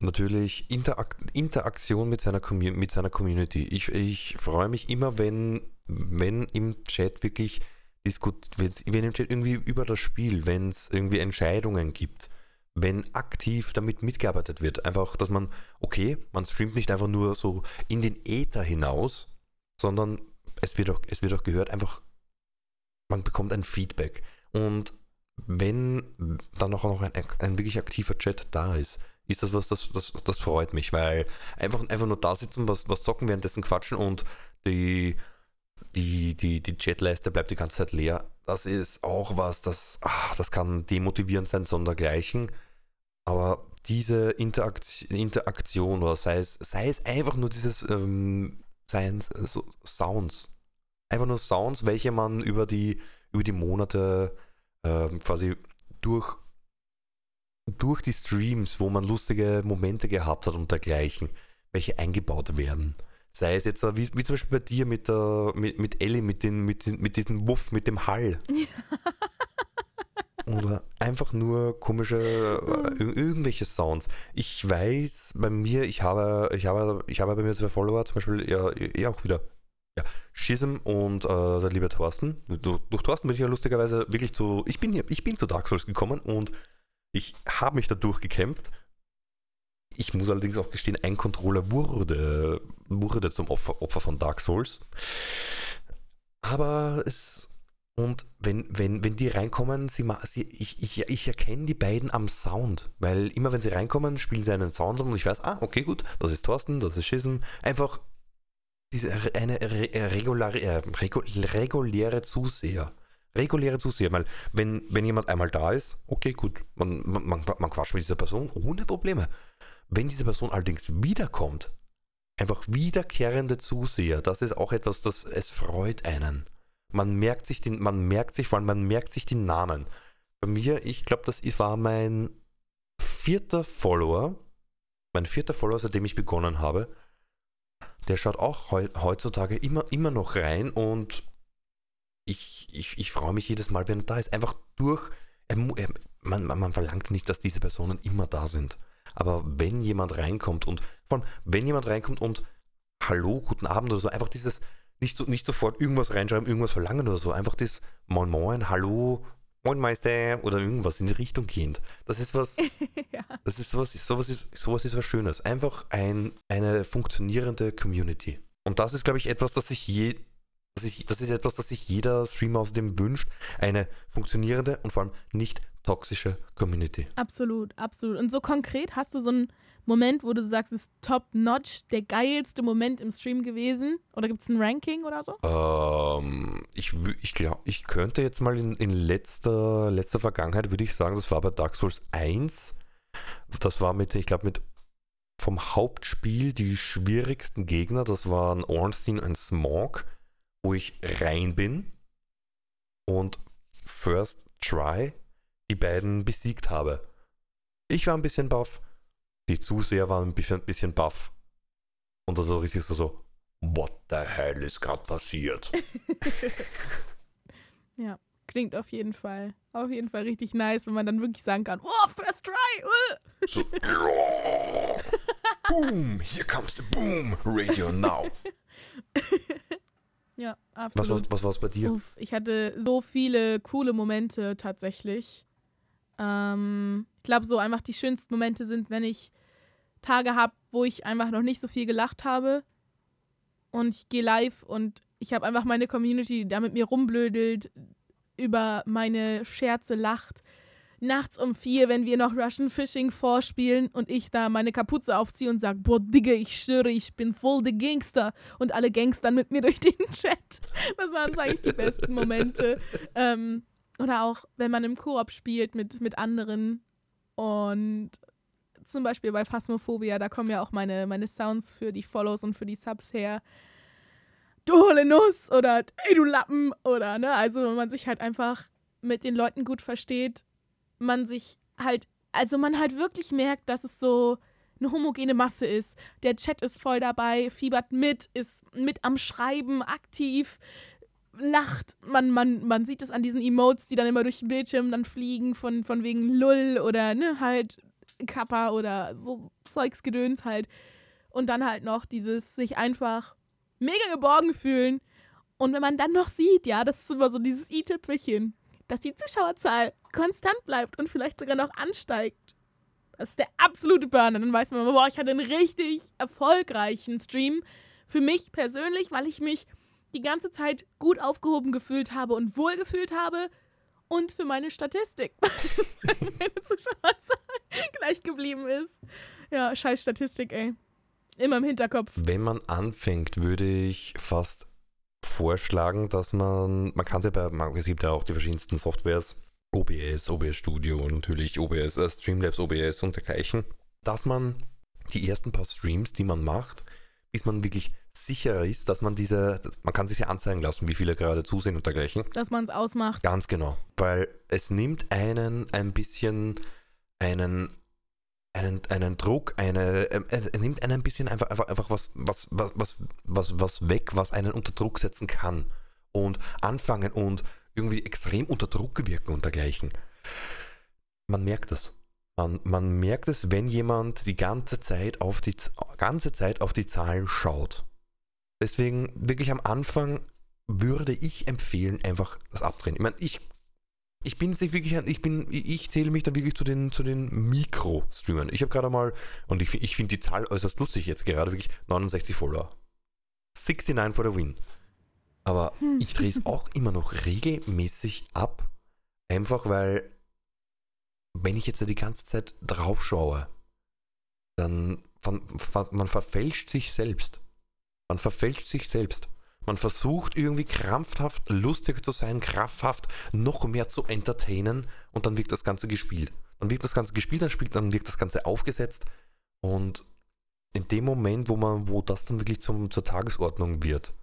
Natürlich Interak Interaktion mit seiner, mit seiner Community. Ich, ich freue mich immer, wenn, wenn im Chat wirklich diskut wenn's- wenn Chat irgendwie über das Spiel, wenn es irgendwie Entscheidungen gibt, wenn aktiv damit mitgearbeitet wird. Einfach, dass man, okay, man streamt nicht einfach nur so in den Äther hinaus, sondern es wird auch, es wird auch gehört, einfach, man bekommt ein Feedback. Und wenn dann auch noch ein, ein wirklich aktiver Chat da ist, ist das was, das, das, das freut mich, weil einfach, einfach nur da sitzen, was, was zocken, währenddessen quatschen und die, die, die, die Chatleiste bleibt die ganze Zeit leer. Das ist auch was, das, ah, das kann demotivierend sein, sondergleichen. Aber diese Interaktion, Interaktion oder sei es, sei es einfach nur dieses ähm, seien es, äh, so Sounds. Einfach nur Sounds, welche man über die, über die Monate ähm, quasi durch, durch die Streams, wo man lustige Momente gehabt hat und dergleichen, welche eingebaut werden. Sei es jetzt, wie, wie zum Beispiel bei dir mit, der, mit, mit Ellie, mit, den, mit, mit diesem Wuff, mit dem Hall. Oder einfach nur komische, ir- irgendwelche Sounds. Ich weiß, bei mir, ich habe, ich habe, ich habe bei mir zwei Follower, zum Beispiel, ja, ja auch wieder, ja, Schism und äh, der liebe Thorsten. Du, durch Thorsten bin ich ja lustigerweise wirklich zu, ich bin, hier- ich bin zu Dark Souls gekommen und ich habe mich da durchgekämpft. Ich muss allerdings auch gestehen, ein Controller wurde, wurde zum Opfer, Opfer von Dark Souls. Aber es. Und wenn, wenn, wenn die reinkommen, sie, sie, ich, ich, ich erkenne die beiden am Sound. Weil immer wenn sie reinkommen, spielen sie einen Sound und ich weiß, ah, okay, gut, das ist Thorsten, das ist Schissen. Einfach diese, eine re, regulare, äh, regu, reguläre Zuseher. Reguläre Zuseher, weil wenn, wenn jemand einmal da ist, okay, gut, man, man, man, man quatscht mit dieser Person ohne Probleme. Wenn diese Person allerdings wiederkommt, einfach wiederkehrende Zuseher, das ist auch etwas, das es freut einen. Man merkt sich den, man merkt sich, vor allem man merkt sich die Namen. Bei mir, ich glaube, das war mein vierter Follower Mein vierter Follower, seitdem ich begonnen habe, der schaut auch heu heutzutage immer, immer noch rein und ich, ich, ich freue mich jedes Mal, wenn er da ist. Einfach durch. Man, man verlangt nicht, dass diese Personen immer da sind. Aber wenn jemand reinkommt und vor allem, wenn jemand reinkommt und Hallo, guten Abend oder so, einfach dieses, nicht, so, nicht sofort irgendwas reinschreiben, irgendwas verlangen oder so, einfach das Moin Moin, Hallo, Moin Meister oder irgendwas in die Richtung gehend. Das ist was, ja. das ist was, sowas ist, sowas ist was Schönes. Einfach ein, eine funktionierende Community. Und das ist, glaube ich, etwas, das sich je, das ist, das ist etwas, das sich jeder Streamer außerdem wünscht. Eine funktionierende und vor allem nicht toxische Community. Absolut, absolut. Und so konkret hast du so einen Moment, wo du sagst, es ist top-notch, der geilste Moment im Stream gewesen? Oder gibt es ein Ranking oder so? Ähm, ich ich glaube, ich könnte jetzt mal in, in letzter, letzter Vergangenheit, würde ich sagen, das war bei Dark Souls 1. Das war mit, ich glaube, mit vom Hauptspiel die schwierigsten Gegner. Das waren Ornstein und Smog wo ich rein bin und First Try die beiden besiegt habe. Ich war ein bisschen baff, die Zuseher waren ein bisschen, bisschen baff. Und dann so richtig so, so what the hell ist gerade passiert? ja, klingt auf jeden Fall, auf jeden Fall richtig nice, wenn man dann wirklich sagen kann, oh, First Try! Uh. So, boom, here comes the boom, radio now. Ja, absolut. Was, was, was war es bei dir? Uff, ich hatte so viele coole Momente tatsächlich. Ähm, ich glaube, so einfach die schönsten Momente sind, wenn ich Tage habe, wo ich einfach noch nicht so viel gelacht habe und ich gehe live und ich habe einfach meine Community, die da mit mir rumblödelt, über meine Scherze lacht nachts um vier, wenn wir noch Russian Fishing vorspielen und ich da meine Kapuze aufziehe und sage, boah, Digga, ich schwöre, ich bin voll der Gangster und alle Gangstern mit mir durch den Chat. Das waren eigentlich die besten Momente. Ähm, oder auch, wenn man im Koop spielt mit, mit anderen und zum Beispiel bei Phasmophobia, da kommen ja auch meine, meine Sounds für die Follows und für die Subs her. Du hohle Nuss oder ey du Lappen oder ne, also wenn man sich halt einfach mit den Leuten gut versteht, man sich halt, also man halt wirklich merkt, dass es so eine homogene Masse ist. Der Chat ist voll dabei, fiebert mit, ist mit am Schreiben, aktiv, lacht. Man, man, man sieht es an diesen Emotes, die dann immer durch den Bildschirm dann fliegen, von, von wegen Lull oder ne, halt Kappa oder so Zeugsgedöns halt. Und dann halt noch dieses sich einfach mega geborgen fühlen. Und wenn man dann noch sieht, ja, das ist immer so dieses i-Tüpfelchen dass die Zuschauerzahl konstant bleibt und vielleicht sogar noch ansteigt. Das ist der absolute Burner. Dann weiß man, boah, ich hatte einen richtig erfolgreichen Stream. Für mich persönlich, weil ich mich die ganze Zeit gut aufgehoben gefühlt habe und wohl gefühlt habe. Und für meine Statistik, meine Zuschauerzahl gleich geblieben ist. Ja, scheiß Statistik, ey. Immer im Hinterkopf. Wenn man anfängt, würde ich fast vorschlagen, dass man, man kann es ja bei, es gibt ja auch die verschiedensten Softwares, OBS, OBS Studio natürlich OBS, äh, Streamlabs, OBS und dergleichen, dass man die ersten paar Streams, die man macht, bis man wirklich sicher ist, dass man diese, man kann sich ja anzeigen lassen, wie viele gerade zusehen und dergleichen. Dass man es ausmacht. Ganz genau, weil es nimmt einen ein bisschen einen einen, einen Druck, eine, er nimmt einen ein bisschen einfach, einfach, einfach was, was, was, was, was weg, was einen unter Druck setzen kann. Und anfangen und irgendwie extrem unter Druck wirken und dergleichen. Man merkt es. Man, man merkt es, wenn jemand die ganze Zeit auf die ganze Zeit auf die Zahlen schaut. Deswegen wirklich am Anfang würde ich empfehlen, einfach das abdrehen. Ich meine, ich ich bin wirklich, ich bin, ich zähle mich da wirklich zu den, zu den Mikro-Streamern. Ich habe gerade mal, und ich, ich finde die Zahl äußerst lustig jetzt gerade, wirklich 69 Follower. 69 for the win. Aber hm. ich drehe es auch immer noch regelmäßig ab. Einfach weil, wenn ich jetzt die ganze Zeit drauf schaue, dann man verfälscht sich selbst. Man verfälscht sich selbst. Man versucht irgendwie krampfhaft lustig zu sein, krampfhaft noch mehr zu entertainen und dann wird das Ganze gespielt. Dann wird das Ganze gespielt, dann spielt, dann wird das Ganze aufgesetzt und in dem Moment, wo man, wo das dann wirklich zum, zur Tagesordnung wird,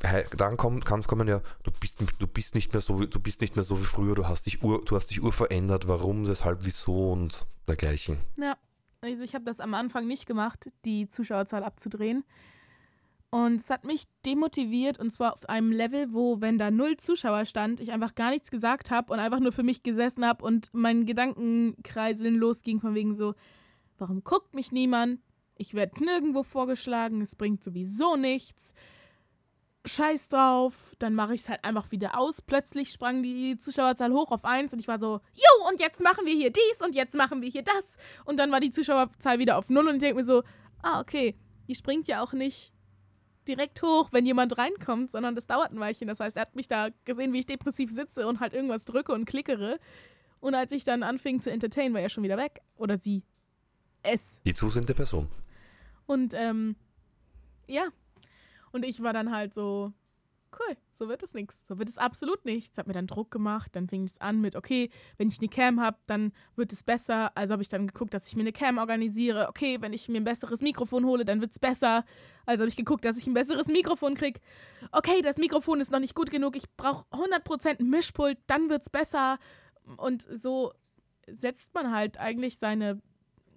dann kann es kommen, ja, du bist, du bist nicht mehr so, du bist nicht mehr so wie früher, du hast dich ur, du hast dich urverändert, warum, weshalb, wieso und dergleichen. Ja, Also ich habe das am Anfang nicht gemacht, die Zuschauerzahl abzudrehen. Und es hat mich demotiviert und zwar auf einem Level, wo, wenn da null Zuschauer stand, ich einfach gar nichts gesagt habe und einfach nur für mich gesessen habe und mein Gedankenkreiseln losging von wegen so, warum guckt mich niemand? Ich werde nirgendwo vorgeschlagen, es bringt sowieso nichts. Scheiß drauf, dann mache ich es halt einfach wieder aus. Plötzlich sprang die Zuschauerzahl hoch auf 1 und ich war so, jo, und jetzt machen wir hier dies und jetzt machen wir hier das. Und dann war die Zuschauerzahl wieder auf 0 und ich denke mir so, ah, okay, die springt ja auch nicht direkt hoch, wenn jemand reinkommt, sondern das dauert ein Weilchen. Das heißt, er hat mich da gesehen, wie ich depressiv sitze und halt irgendwas drücke und klickere. Und als ich dann anfing zu entertainen, war er schon wieder weg. Oder sie. Es. Die zusehende Person. Und ähm, ja. Und ich war dann halt so, cool, so wird es nichts. So wird es absolut nichts. Hat mir dann Druck gemacht. Dann fing es an mit, okay, wenn ich eine Cam habe, dann wird es besser. Also habe ich dann geguckt, dass ich mir eine Cam organisiere. Okay, wenn ich mir ein besseres Mikrofon hole, dann wird es besser. Also habe ich geguckt, dass ich ein besseres Mikrofon kriege. Okay, das Mikrofon ist noch nicht gut genug. Ich brauche 100% ein Mischpult, dann wird es besser. Und so setzt man halt eigentlich seine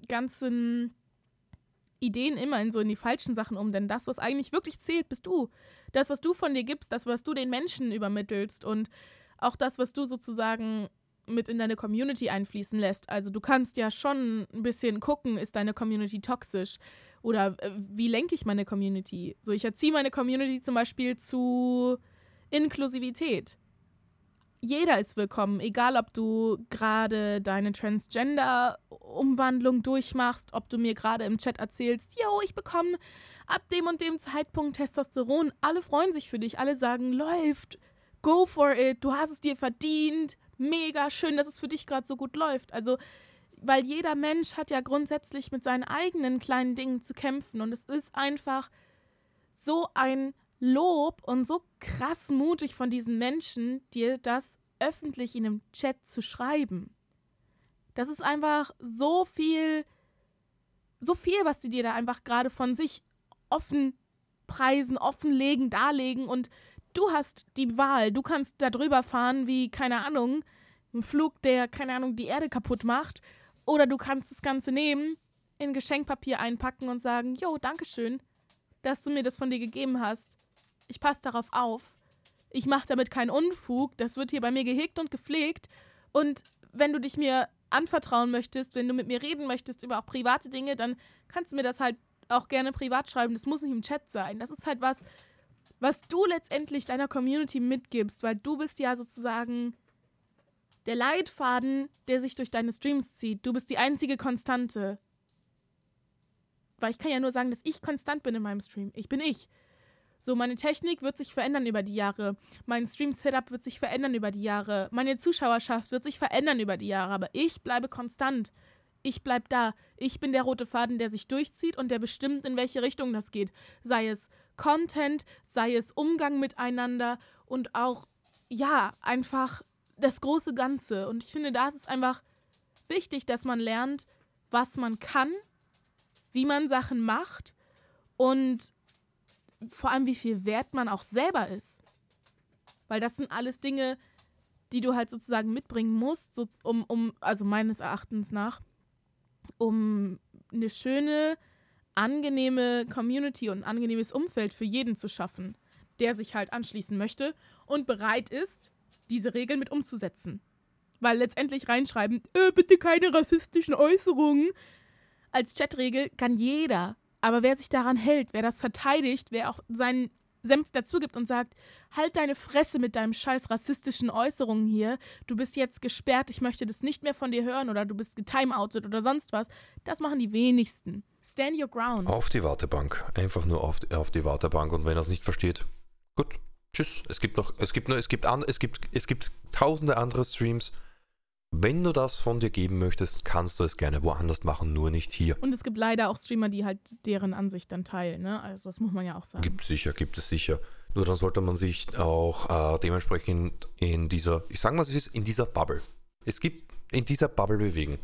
ganzen Ideen immer in so in die falschen Sachen um, denn das, was eigentlich wirklich zählt, bist du. Das, was du von dir gibst, das, was du den Menschen übermittelst und auch das, was du sozusagen mit in deine Community einfließen lässt. Also du kannst ja schon ein bisschen gucken, ist deine Community toxisch oder äh, wie lenke ich meine Community? So, ich erziehe meine Community zum Beispiel zu Inklusivität jeder ist willkommen, egal ob du gerade deine Transgender-Umwandlung durchmachst, ob du mir gerade im Chat erzählst, yo, ich bekomme ab dem und dem Zeitpunkt Testosteron. Alle freuen sich für dich, alle sagen, läuft, go for it, du hast es dir verdient, mega schön, dass es für dich gerade so gut läuft. Also, weil jeder Mensch hat ja grundsätzlich mit seinen eigenen kleinen Dingen zu kämpfen und es ist einfach so ein Lob und so krass mutig von diesen Menschen, dir das öffentlich in einem Chat zu schreiben. Das ist einfach so viel, so viel, was sie dir da einfach gerade von sich offen preisen, offenlegen, darlegen und du hast die Wahl. Du kannst da drüber fahren wie, keine Ahnung, ein Flug, der, keine Ahnung, die Erde kaputt macht. Oder du kannst das Ganze nehmen, in Geschenkpapier einpacken und sagen, jo, Dankeschön, dass du mir das von dir gegeben hast ich passe darauf auf. Ich mache damit keinen Unfug. Das wird hier bei mir gehegt und gepflegt. Und wenn du dich mir anvertrauen möchtest, wenn du mit mir reden möchtest über auch private Dinge, dann kannst du mir das halt auch gerne privat schreiben. Das muss nicht im Chat sein. Das ist halt was, was du letztendlich deiner Community mitgibst, weil du bist ja sozusagen der Leitfaden, der sich durch deine Streams zieht. Du bist die einzige Konstante. Weil ich kann ja nur sagen, dass ich konstant bin in meinem Stream. Ich bin ich. So, meine Technik wird sich verändern über die Jahre. Mein Stream-Setup wird sich verändern über die Jahre. Meine Zuschauerschaft wird sich verändern über die Jahre. Aber ich bleibe konstant. Ich bleibe da. Ich bin der rote Faden, der sich durchzieht und der bestimmt, in welche Richtung das geht. Sei es Content, sei es Umgang miteinander und auch, ja, einfach das große Ganze. Und ich finde, da ist es einfach wichtig, dass man lernt, was man kann, wie man Sachen macht und vor allem, wie viel wert man auch selber ist. Weil das sind alles Dinge, die du halt sozusagen mitbringen musst, so, um, um, also meines Erachtens nach, um eine schöne, angenehme Community und ein angenehmes Umfeld für jeden zu schaffen, der sich halt anschließen möchte und bereit ist, diese Regeln mit umzusetzen. Weil letztendlich reinschreiben, äh, bitte keine rassistischen Äußerungen. Als Chatregel kann jeder aber wer sich daran hält, wer das verteidigt, wer auch seinen Senf dazugibt und sagt, halt deine Fresse mit deinem scheiß rassistischen Äußerungen hier, du bist jetzt gesperrt, ich möchte das nicht mehr von dir hören oder du bist getimeoutet oder sonst was, das machen die wenigsten. Stand your ground. Auf die Wartebank. Einfach nur auf, auf die Wartebank und wenn er es nicht versteht, gut, tschüss. Es gibt noch, es gibt nur, es gibt, an, es gibt, es gibt tausende andere Streams, wenn du das von dir geben möchtest, kannst du es gerne woanders machen, nur nicht hier. Und es gibt leider auch Streamer, die halt deren Ansicht dann teilen, ne? Also das muss man ja auch sagen. Gibt es sicher, gibt es sicher. Nur dann sollte man sich auch äh, dementsprechend in dieser, ich sage mal, es ist in dieser Bubble. Es gibt in dieser Bubble bewegen.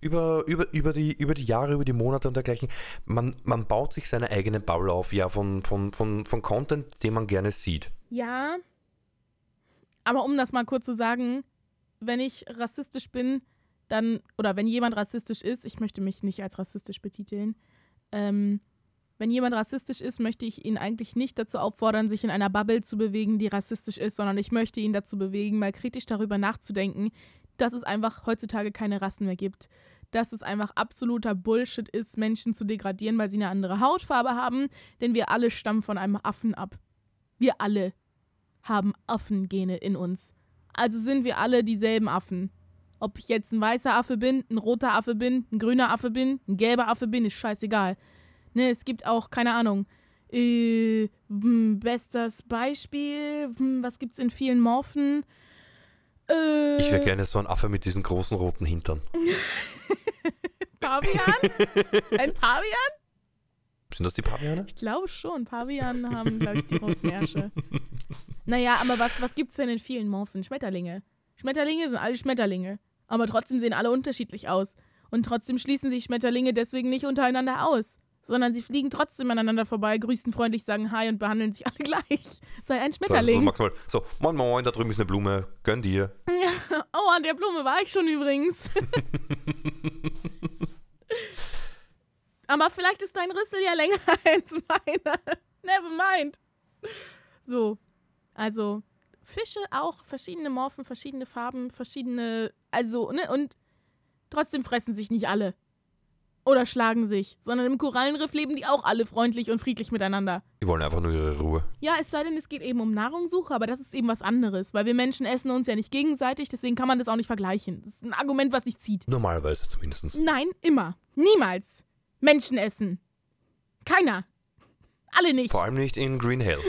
Über, über, über, die, über die Jahre, über die Monate und dergleichen. Man, man baut sich seine eigene Bubble auf, ja, von, von, von, von Content, den man gerne sieht. Ja. Aber um das mal kurz zu sagen, wenn ich rassistisch bin, dann, oder wenn jemand rassistisch ist, ich möchte mich nicht als rassistisch betiteln, ähm, wenn jemand rassistisch ist, möchte ich ihn eigentlich nicht dazu auffordern, sich in einer Bubble zu bewegen, die rassistisch ist, sondern ich möchte ihn dazu bewegen, mal kritisch darüber nachzudenken, dass es einfach heutzutage keine Rassen mehr gibt. Dass es einfach absoluter Bullshit ist, Menschen zu degradieren, weil sie eine andere Hautfarbe haben, denn wir alle stammen von einem Affen ab. Wir alle haben Affengene in uns. Also sind wir alle dieselben Affen. Ob ich jetzt ein weißer Affe bin, ein roter Affe bin, ein grüner Affe bin, ein gelber Affe bin, ist scheißegal. Ne, es gibt auch, keine Ahnung, äh, hm, bestes Beispiel, hm, was gibt's in vielen Morphen? Äh, ich wäre gerne so ein Affe mit diesen großen roten Hintern. Pavian? Ein Pavian? Sind das die Paviane? Ich glaube schon. Pavian haben, glaube ich, die roten Ärsche. naja, aber was, was gibt es denn in vielen Morphen? Schmetterlinge. Schmetterlinge sind alle Schmetterlinge. Aber trotzdem sehen alle unterschiedlich aus. Und trotzdem schließen sich Schmetterlinge deswegen nicht untereinander aus. Sondern sie fliegen trotzdem aneinander vorbei, grüßen freundlich, sagen Hi und behandeln sich alle gleich. Sei ein Schmetterling. So, so, so, moin moin, da drüben ist eine Blume, gönn dir. Ja, oh, an der Blume war ich schon übrigens. Aber vielleicht ist dein Rüssel ja länger als meiner. Never mind. So, also Fische auch, verschiedene Morphen, verschiedene Farben, verschiedene, also, ne, und trotzdem fressen sich nicht alle. Oder schlagen sich, sondern im Korallenriff leben die auch alle freundlich und friedlich miteinander. Die wollen einfach nur ihre Ruhe. Ja, es sei denn, es geht eben um Nahrungssuche, aber das ist eben was anderes, weil wir Menschen essen uns ja nicht gegenseitig, deswegen kann man das auch nicht vergleichen. Das ist ein Argument, was nicht zieht. Normalerweise zumindest. Nein, immer. Niemals. Menschen essen. Keiner. Alle nicht. Vor allem nicht in Green Hell.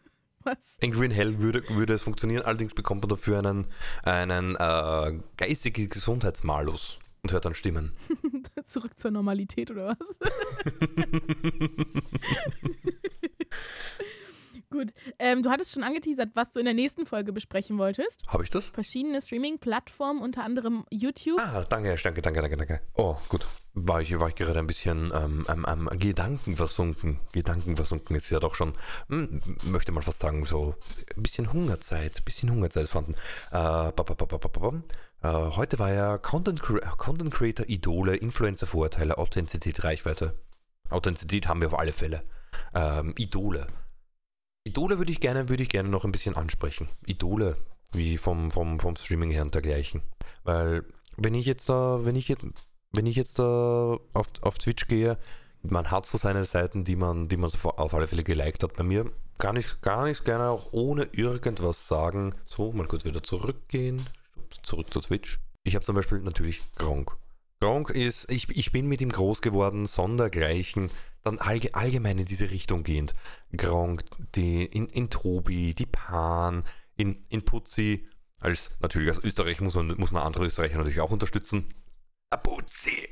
Was? In Green Hell würde, würde es funktionieren, allerdings bekommt man dafür einen, einen äh, geistigen Gesundheitsmalus und hört dann Stimmen. Zurück zur Normalität oder was? Gut. Ähm, du hattest schon angeteasert, was du in der nächsten Folge besprechen wolltest. Habe ich das? Verschiedene Streaming-Plattformen, unter anderem YouTube. Ah, danke, danke, danke, danke, danke. Oh, gut. War ich, war ich gerade ein bisschen ähm, ähm, ähm, Gedanken versunken. Gedanken versunken ist ja doch schon, hm, möchte mal fast sagen, so ein bisschen Hungerzeit, ein bisschen Hungerzeit fanden. Äh, äh, heute war ja Content, Content Creator, Idole, Influencer, Vorteile, Authentizität, Reichweite. Authentizität haben wir auf alle Fälle. Ähm, Idole. Idole würde ich gerne, würde ich gerne noch ein bisschen ansprechen. Idole, wie vom, vom, vom Streaming her und dergleichen. Weil, wenn ich jetzt da, wenn ich jetzt, wenn ich jetzt da auf, auf Twitch gehe, man hat so seine Seiten, die man, die man auf alle Fälle geliked hat. Bei mir gar nicht, gar nicht gerne auch ohne irgendwas sagen. So, mal kurz wieder zurückgehen. Zurück zu Twitch. Ich habe zum Beispiel natürlich Gronk. Gronk ist, ich, ich bin mit ihm groß geworden, sondergleichen dann allge allgemein in diese Richtung gehend. Gronk, die, in, in Tobi, die Pan, in, in Putzi, als natürlich als Österreich muss man, muss man andere Österreicher natürlich auch unterstützen. Putzi!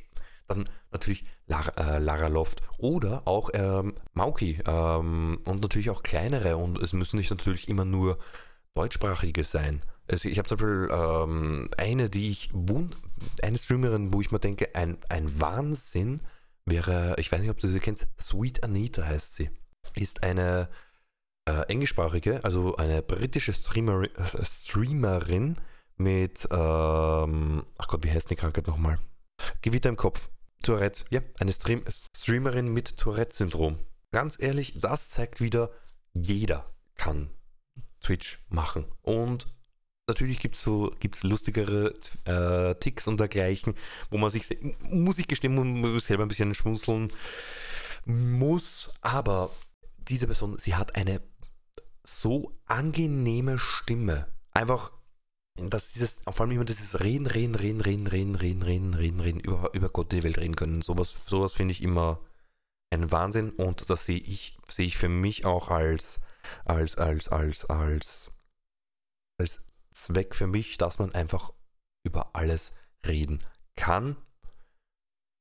Dann natürlich Lara, äh, Lara Loft oder auch ähm, Mauki ähm, und natürlich auch kleinere und es müssen nicht natürlich immer nur deutschsprachige sein. Also ich habe zum Beispiel ähm, eine, die ich eine Streamerin, wo ich mir denke, ein, ein Wahnsinn, wäre, ich weiß nicht, ob du sie kennst, Sweet Anita heißt sie. Ist eine äh, englischsprachige, also eine britische Streamer, äh, Streamerin mit, ähm, ach Gott, wie heißt die Krankheit nochmal? Gewitter im Kopf. Tourette, ja, eine Stream Streamerin mit Tourette-Syndrom. Ganz ehrlich, das zeigt wieder, jeder kann Twitch machen. Und natürlich gibt es so gibt's lustigere äh, Ticks und dergleichen, wo man sich, muss ich gestehen, selber ein bisschen schmunzeln muss, aber diese Person, sie hat eine so angenehme Stimme. Einfach, dass dieses, vor allem immer dieses Reden, Reden, Reden, Reden, Reden, Reden, Reden, Reden, Reden, über, über Gott die Welt reden können. Sowas, sowas finde ich immer ein Wahnsinn und das sehe ich, sehe ich für mich auch als, als, als, als, als, als Zweck für mich, dass man einfach über alles reden kann.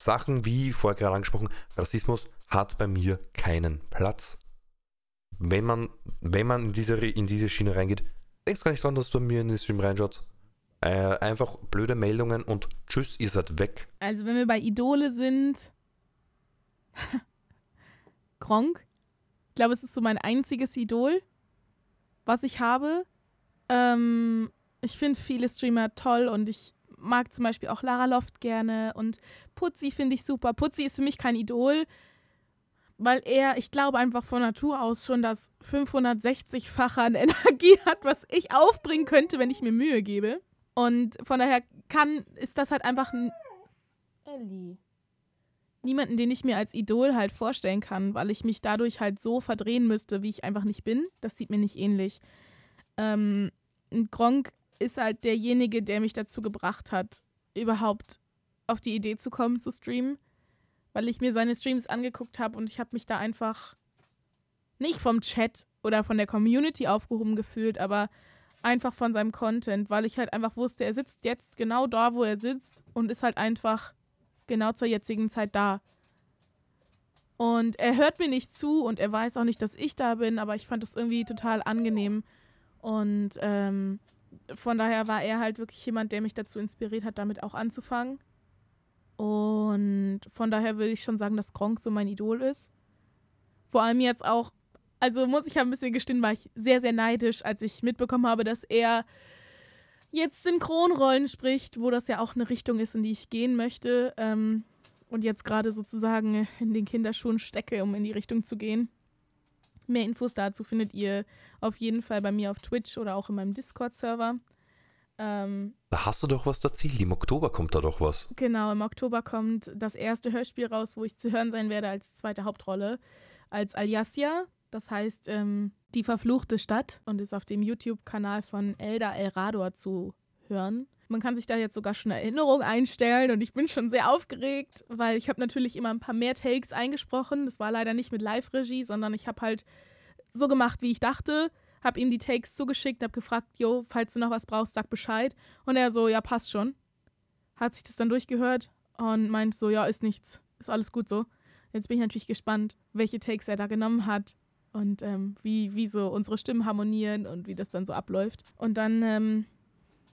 Sachen wie vorher gerade angesprochen, Rassismus hat bei mir keinen Platz. Wenn man, wenn man in diese, in diese Schiene reingeht, denkst gar nicht dran, dass du mir in den Stream reinschaust. Äh, einfach blöde Meldungen und tschüss, ihr seid weg. Also wenn wir bei Idole sind, Gronk, ich glaube, es ist so mein einziges Idol, was ich habe. Ähm, ich finde viele Streamer toll und ich mag zum Beispiel auch Lara Loft gerne und Putzi finde ich super. Putzi ist für mich kein Idol, weil er, ich glaube, einfach von Natur aus schon das 560-fache an Energie hat, was ich aufbringen könnte, wenn ich mir Mühe gebe. Und von daher kann, ist das halt einfach ein. Ellie. Niemanden, den ich mir als Idol halt vorstellen kann, weil ich mich dadurch halt so verdrehen müsste, wie ich einfach nicht bin. Das sieht mir nicht ähnlich. Ähm, Gronk ist halt derjenige, der mich dazu gebracht hat, überhaupt auf die Idee zu kommen zu streamen weil ich mir seine Streams angeguckt habe und ich habe mich da einfach nicht vom Chat oder von der Community aufgehoben gefühlt, aber einfach von seinem Content, weil ich halt einfach wusste, er sitzt jetzt genau da, wo er sitzt und ist halt einfach genau zur jetzigen Zeit da. Und er hört mir nicht zu und er weiß auch nicht, dass ich da bin, aber ich fand das irgendwie total angenehm. Und ähm, von daher war er halt wirklich jemand, der mich dazu inspiriert hat, damit auch anzufangen. Und von daher würde ich schon sagen, dass Gronk so mein Idol ist. Vor allem jetzt auch, also muss ich ja ein bisschen gestehen, war ich sehr, sehr neidisch, als ich mitbekommen habe, dass er jetzt Synchronrollen spricht, wo das ja auch eine Richtung ist, in die ich gehen möchte. Ähm, und jetzt gerade sozusagen in den Kinderschuhen stecke, um in die Richtung zu gehen. Mehr Infos dazu findet ihr auf jeden Fall bei mir auf Twitch oder auch in meinem Discord-Server. Ähm, da hast du doch was erzählt. Im Oktober kommt da doch was. Genau, im Oktober kommt das erste Hörspiel raus, wo ich zu hören sein werde als zweite Hauptrolle. Als Aliasia, das heißt ähm, Die verfluchte Stadt und ist auf dem YouTube-Kanal von Elda El Rador zu hören. Man kann sich da jetzt sogar schon Erinnerungen einstellen und ich bin schon sehr aufgeregt, weil ich habe natürlich immer ein paar mehr Takes eingesprochen. Das war leider nicht mit Live-Regie, sondern ich habe halt so gemacht, wie ich dachte habe ihm die Takes zugeschickt, habe gefragt, jo, falls du noch was brauchst, sag Bescheid. Und er so, ja, passt schon. Hat sich das dann durchgehört und meint so, ja, ist nichts, ist alles gut so. Jetzt bin ich natürlich gespannt, welche Takes er da genommen hat und ähm, wie, wie so unsere Stimmen harmonieren und wie das dann so abläuft. Und dann, ähm,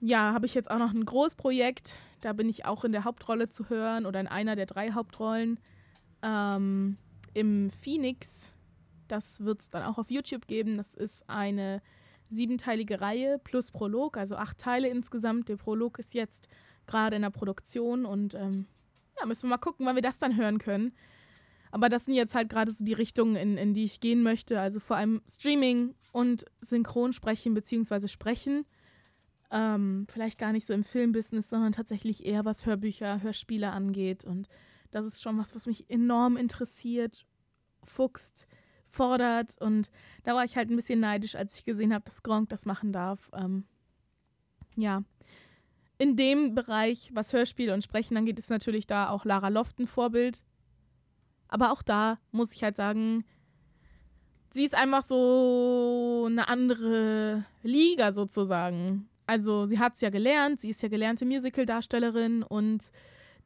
ja, habe ich jetzt auch noch ein Großprojekt. Da bin ich auch in der Hauptrolle zu hören oder in einer der drei Hauptrollen. Ähm, Im Phoenix das wird es dann auch auf YouTube geben. Das ist eine siebenteilige Reihe plus Prolog, also acht Teile insgesamt. Der Prolog ist jetzt gerade in der Produktion und ähm, ja, müssen wir mal gucken, wann wir das dann hören können. Aber das sind jetzt halt gerade so die Richtungen, in, in die ich gehen möchte. Also vor allem Streaming und Synchronsprechen bzw. Sprechen. Ähm, vielleicht gar nicht so im Filmbusiness, sondern tatsächlich eher was Hörbücher, Hörspiele angeht. Und das ist schon was, was mich enorm interessiert, fuchst fordert. Und da war ich halt ein bisschen neidisch, als ich gesehen habe, dass Gronk das machen darf. Ähm, ja. In dem Bereich, was Hörspiele und Sprechen angeht, ist natürlich da auch Lara Loft ein Vorbild. Aber auch da muss ich halt sagen, sie ist einfach so eine andere Liga sozusagen. Also sie hat es ja gelernt, sie ist ja gelernte Musical-Darstellerin und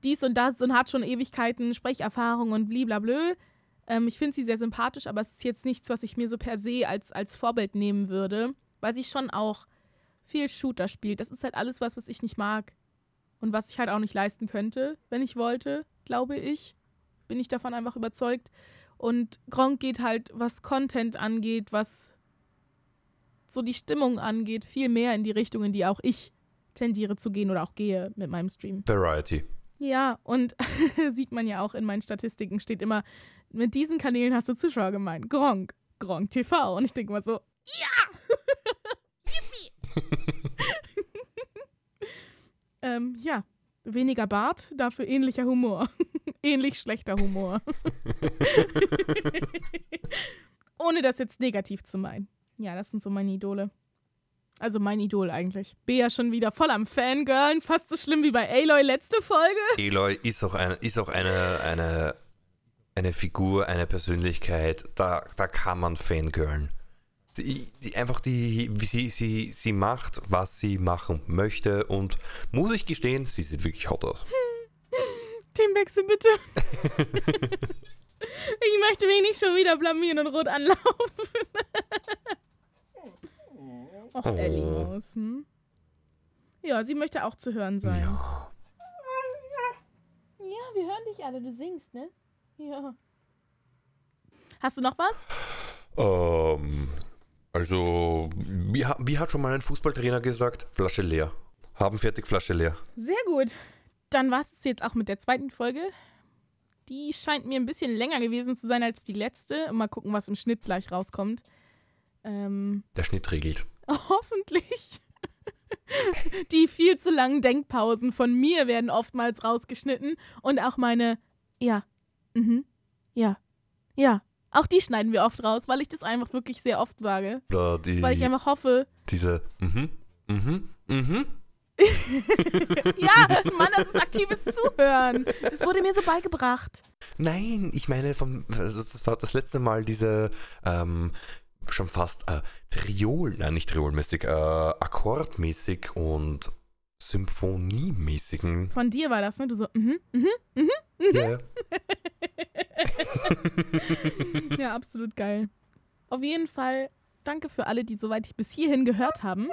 dies und das und hat schon Ewigkeiten Sprecherfahrung und bliblablö. Ähm, ich finde sie sehr sympathisch, aber es ist jetzt nichts, was ich mir so per se als, als Vorbild nehmen würde, weil sie schon auch viel Shooter spielt. Das ist halt alles was, was ich nicht mag. Und was ich halt auch nicht leisten könnte, wenn ich wollte, glaube ich. Bin ich davon einfach überzeugt. Und Gronk geht halt, was Content angeht, was so die Stimmung angeht, viel mehr in die Richtung, in die auch ich tendiere zu gehen oder auch gehe mit meinem Stream. Variety. Ja, und sieht man ja auch in meinen Statistiken, steht immer mit diesen Kanälen hast du Zuschauer gemeint. Gronk, Gronk TV. Und ich denke mal so, ja! Yippie! ähm, ja, weniger Bart, dafür ähnlicher Humor. Ähnlich schlechter Humor. Ohne das jetzt negativ zu meinen. Ja, das sind so meine Idole. Also mein Idol eigentlich. Bea schon wieder voll am Fangirlen, fast so schlimm wie bei Aloy letzte Folge. Aloy ist auch eine, ist auch eine, eine eine Figur, eine Persönlichkeit, da, da kann man fangirlen. Die, die, einfach die, wie sie, sie, sie macht, was sie machen möchte und muss ich gestehen, sie sieht wirklich hot aus. Teamwechsel bitte. ich möchte mich nicht schon wieder blamieren und rot anlaufen. Och, oh. Ellie hm? Ja, sie möchte auch zu hören sein. Ja. Ja, wir hören dich alle, du singst, ne? Ja. Hast du noch was? Ähm, also, wie, wie hat schon mal ein Fußballtrainer gesagt? Flasche leer. haben fertig, Flasche leer. Sehr gut. Dann war es jetzt auch mit der zweiten Folge. Die scheint mir ein bisschen länger gewesen zu sein als die letzte. Mal gucken, was im Schnitt gleich rauskommt. Ähm, Der Schnitt regelt. hoffentlich. die viel zu langen Denkpausen von mir werden oftmals rausgeschnitten. Und auch meine, ja, mhm, ja, ja. Auch die schneiden wir oft raus, weil ich das einfach wirklich sehr oft wage. Oder die, Weil ich einfach hoffe, diese, mhm, mhm, mhm. ja, Mann, das ist aktives Zuhören. Das wurde mir so beigebracht. Nein, ich meine, vom, das war das letzte Mal diese ähm, schon fast äh, Triol, nein, nicht Triolmäßig, äh, akkordmäßig und symphoniemäßigen. Von dir war das, ne? Du so, mhm, mhm. Ja, ja. Ja, absolut geil. Auf jeden Fall danke für alle, die soweit ich bis hierhin gehört haben.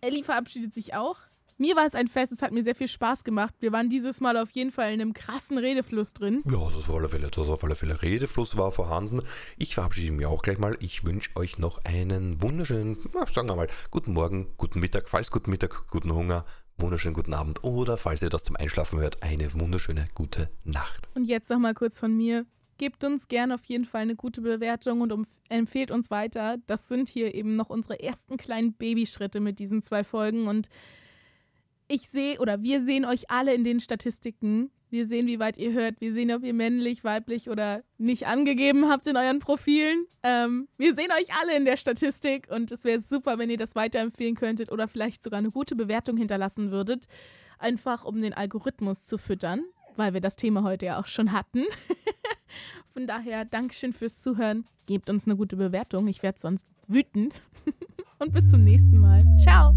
Ellie verabschiedet sich auch. Mir war es ein Fest, es hat mir sehr viel Spaß gemacht. Wir waren dieses Mal auf jeden Fall in einem krassen Redefluss drin. Ja, das auf alle Fälle, das auf alle Fälle. Redefluss war vorhanden. Ich verabschiede mich auch gleich mal. Ich wünsche euch noch einen wunderschönen, sagen wir mal, guten Morgen, guten Mittag, falls guten Mittag, guten Hunger, wunderschönen guten Abend oder falls ihr das zum Einschlafen hört, eine wunderschöne gute Nacht. Und jetzt noch mal kurz von mir. Gebt uns gerne auf jeden Fall eine gute Bewertung und empfehlt uns weiter. Das sind hier eben noch unsere ersten kleinen Babyschritte mit diesen zwei Folgen. Und ich sehe oder wir sehen euch alle in den Statistiken. Wir sehen, wie weit ihr hört. Wir sehen, ob ihr männlich, weiblich oder nicht angegeben habt in euren Profilen. Ähm, wir sehen euch alle in der Statistik und es wäre super, wenn ihr das weiterempfehlen könntet oder vielleicht sogar eine gute Bewertung hinterlassen würdet. Einfach um den Algorithmus zu füttern, weil wir das Thema heute ja auch schon hatten. Von daher, Dankeschön fürs Zuhören. Gebt uns eine gute Bewertung. Ich werde sonst wütend. Und bis zum nächsten Mal. Ciao.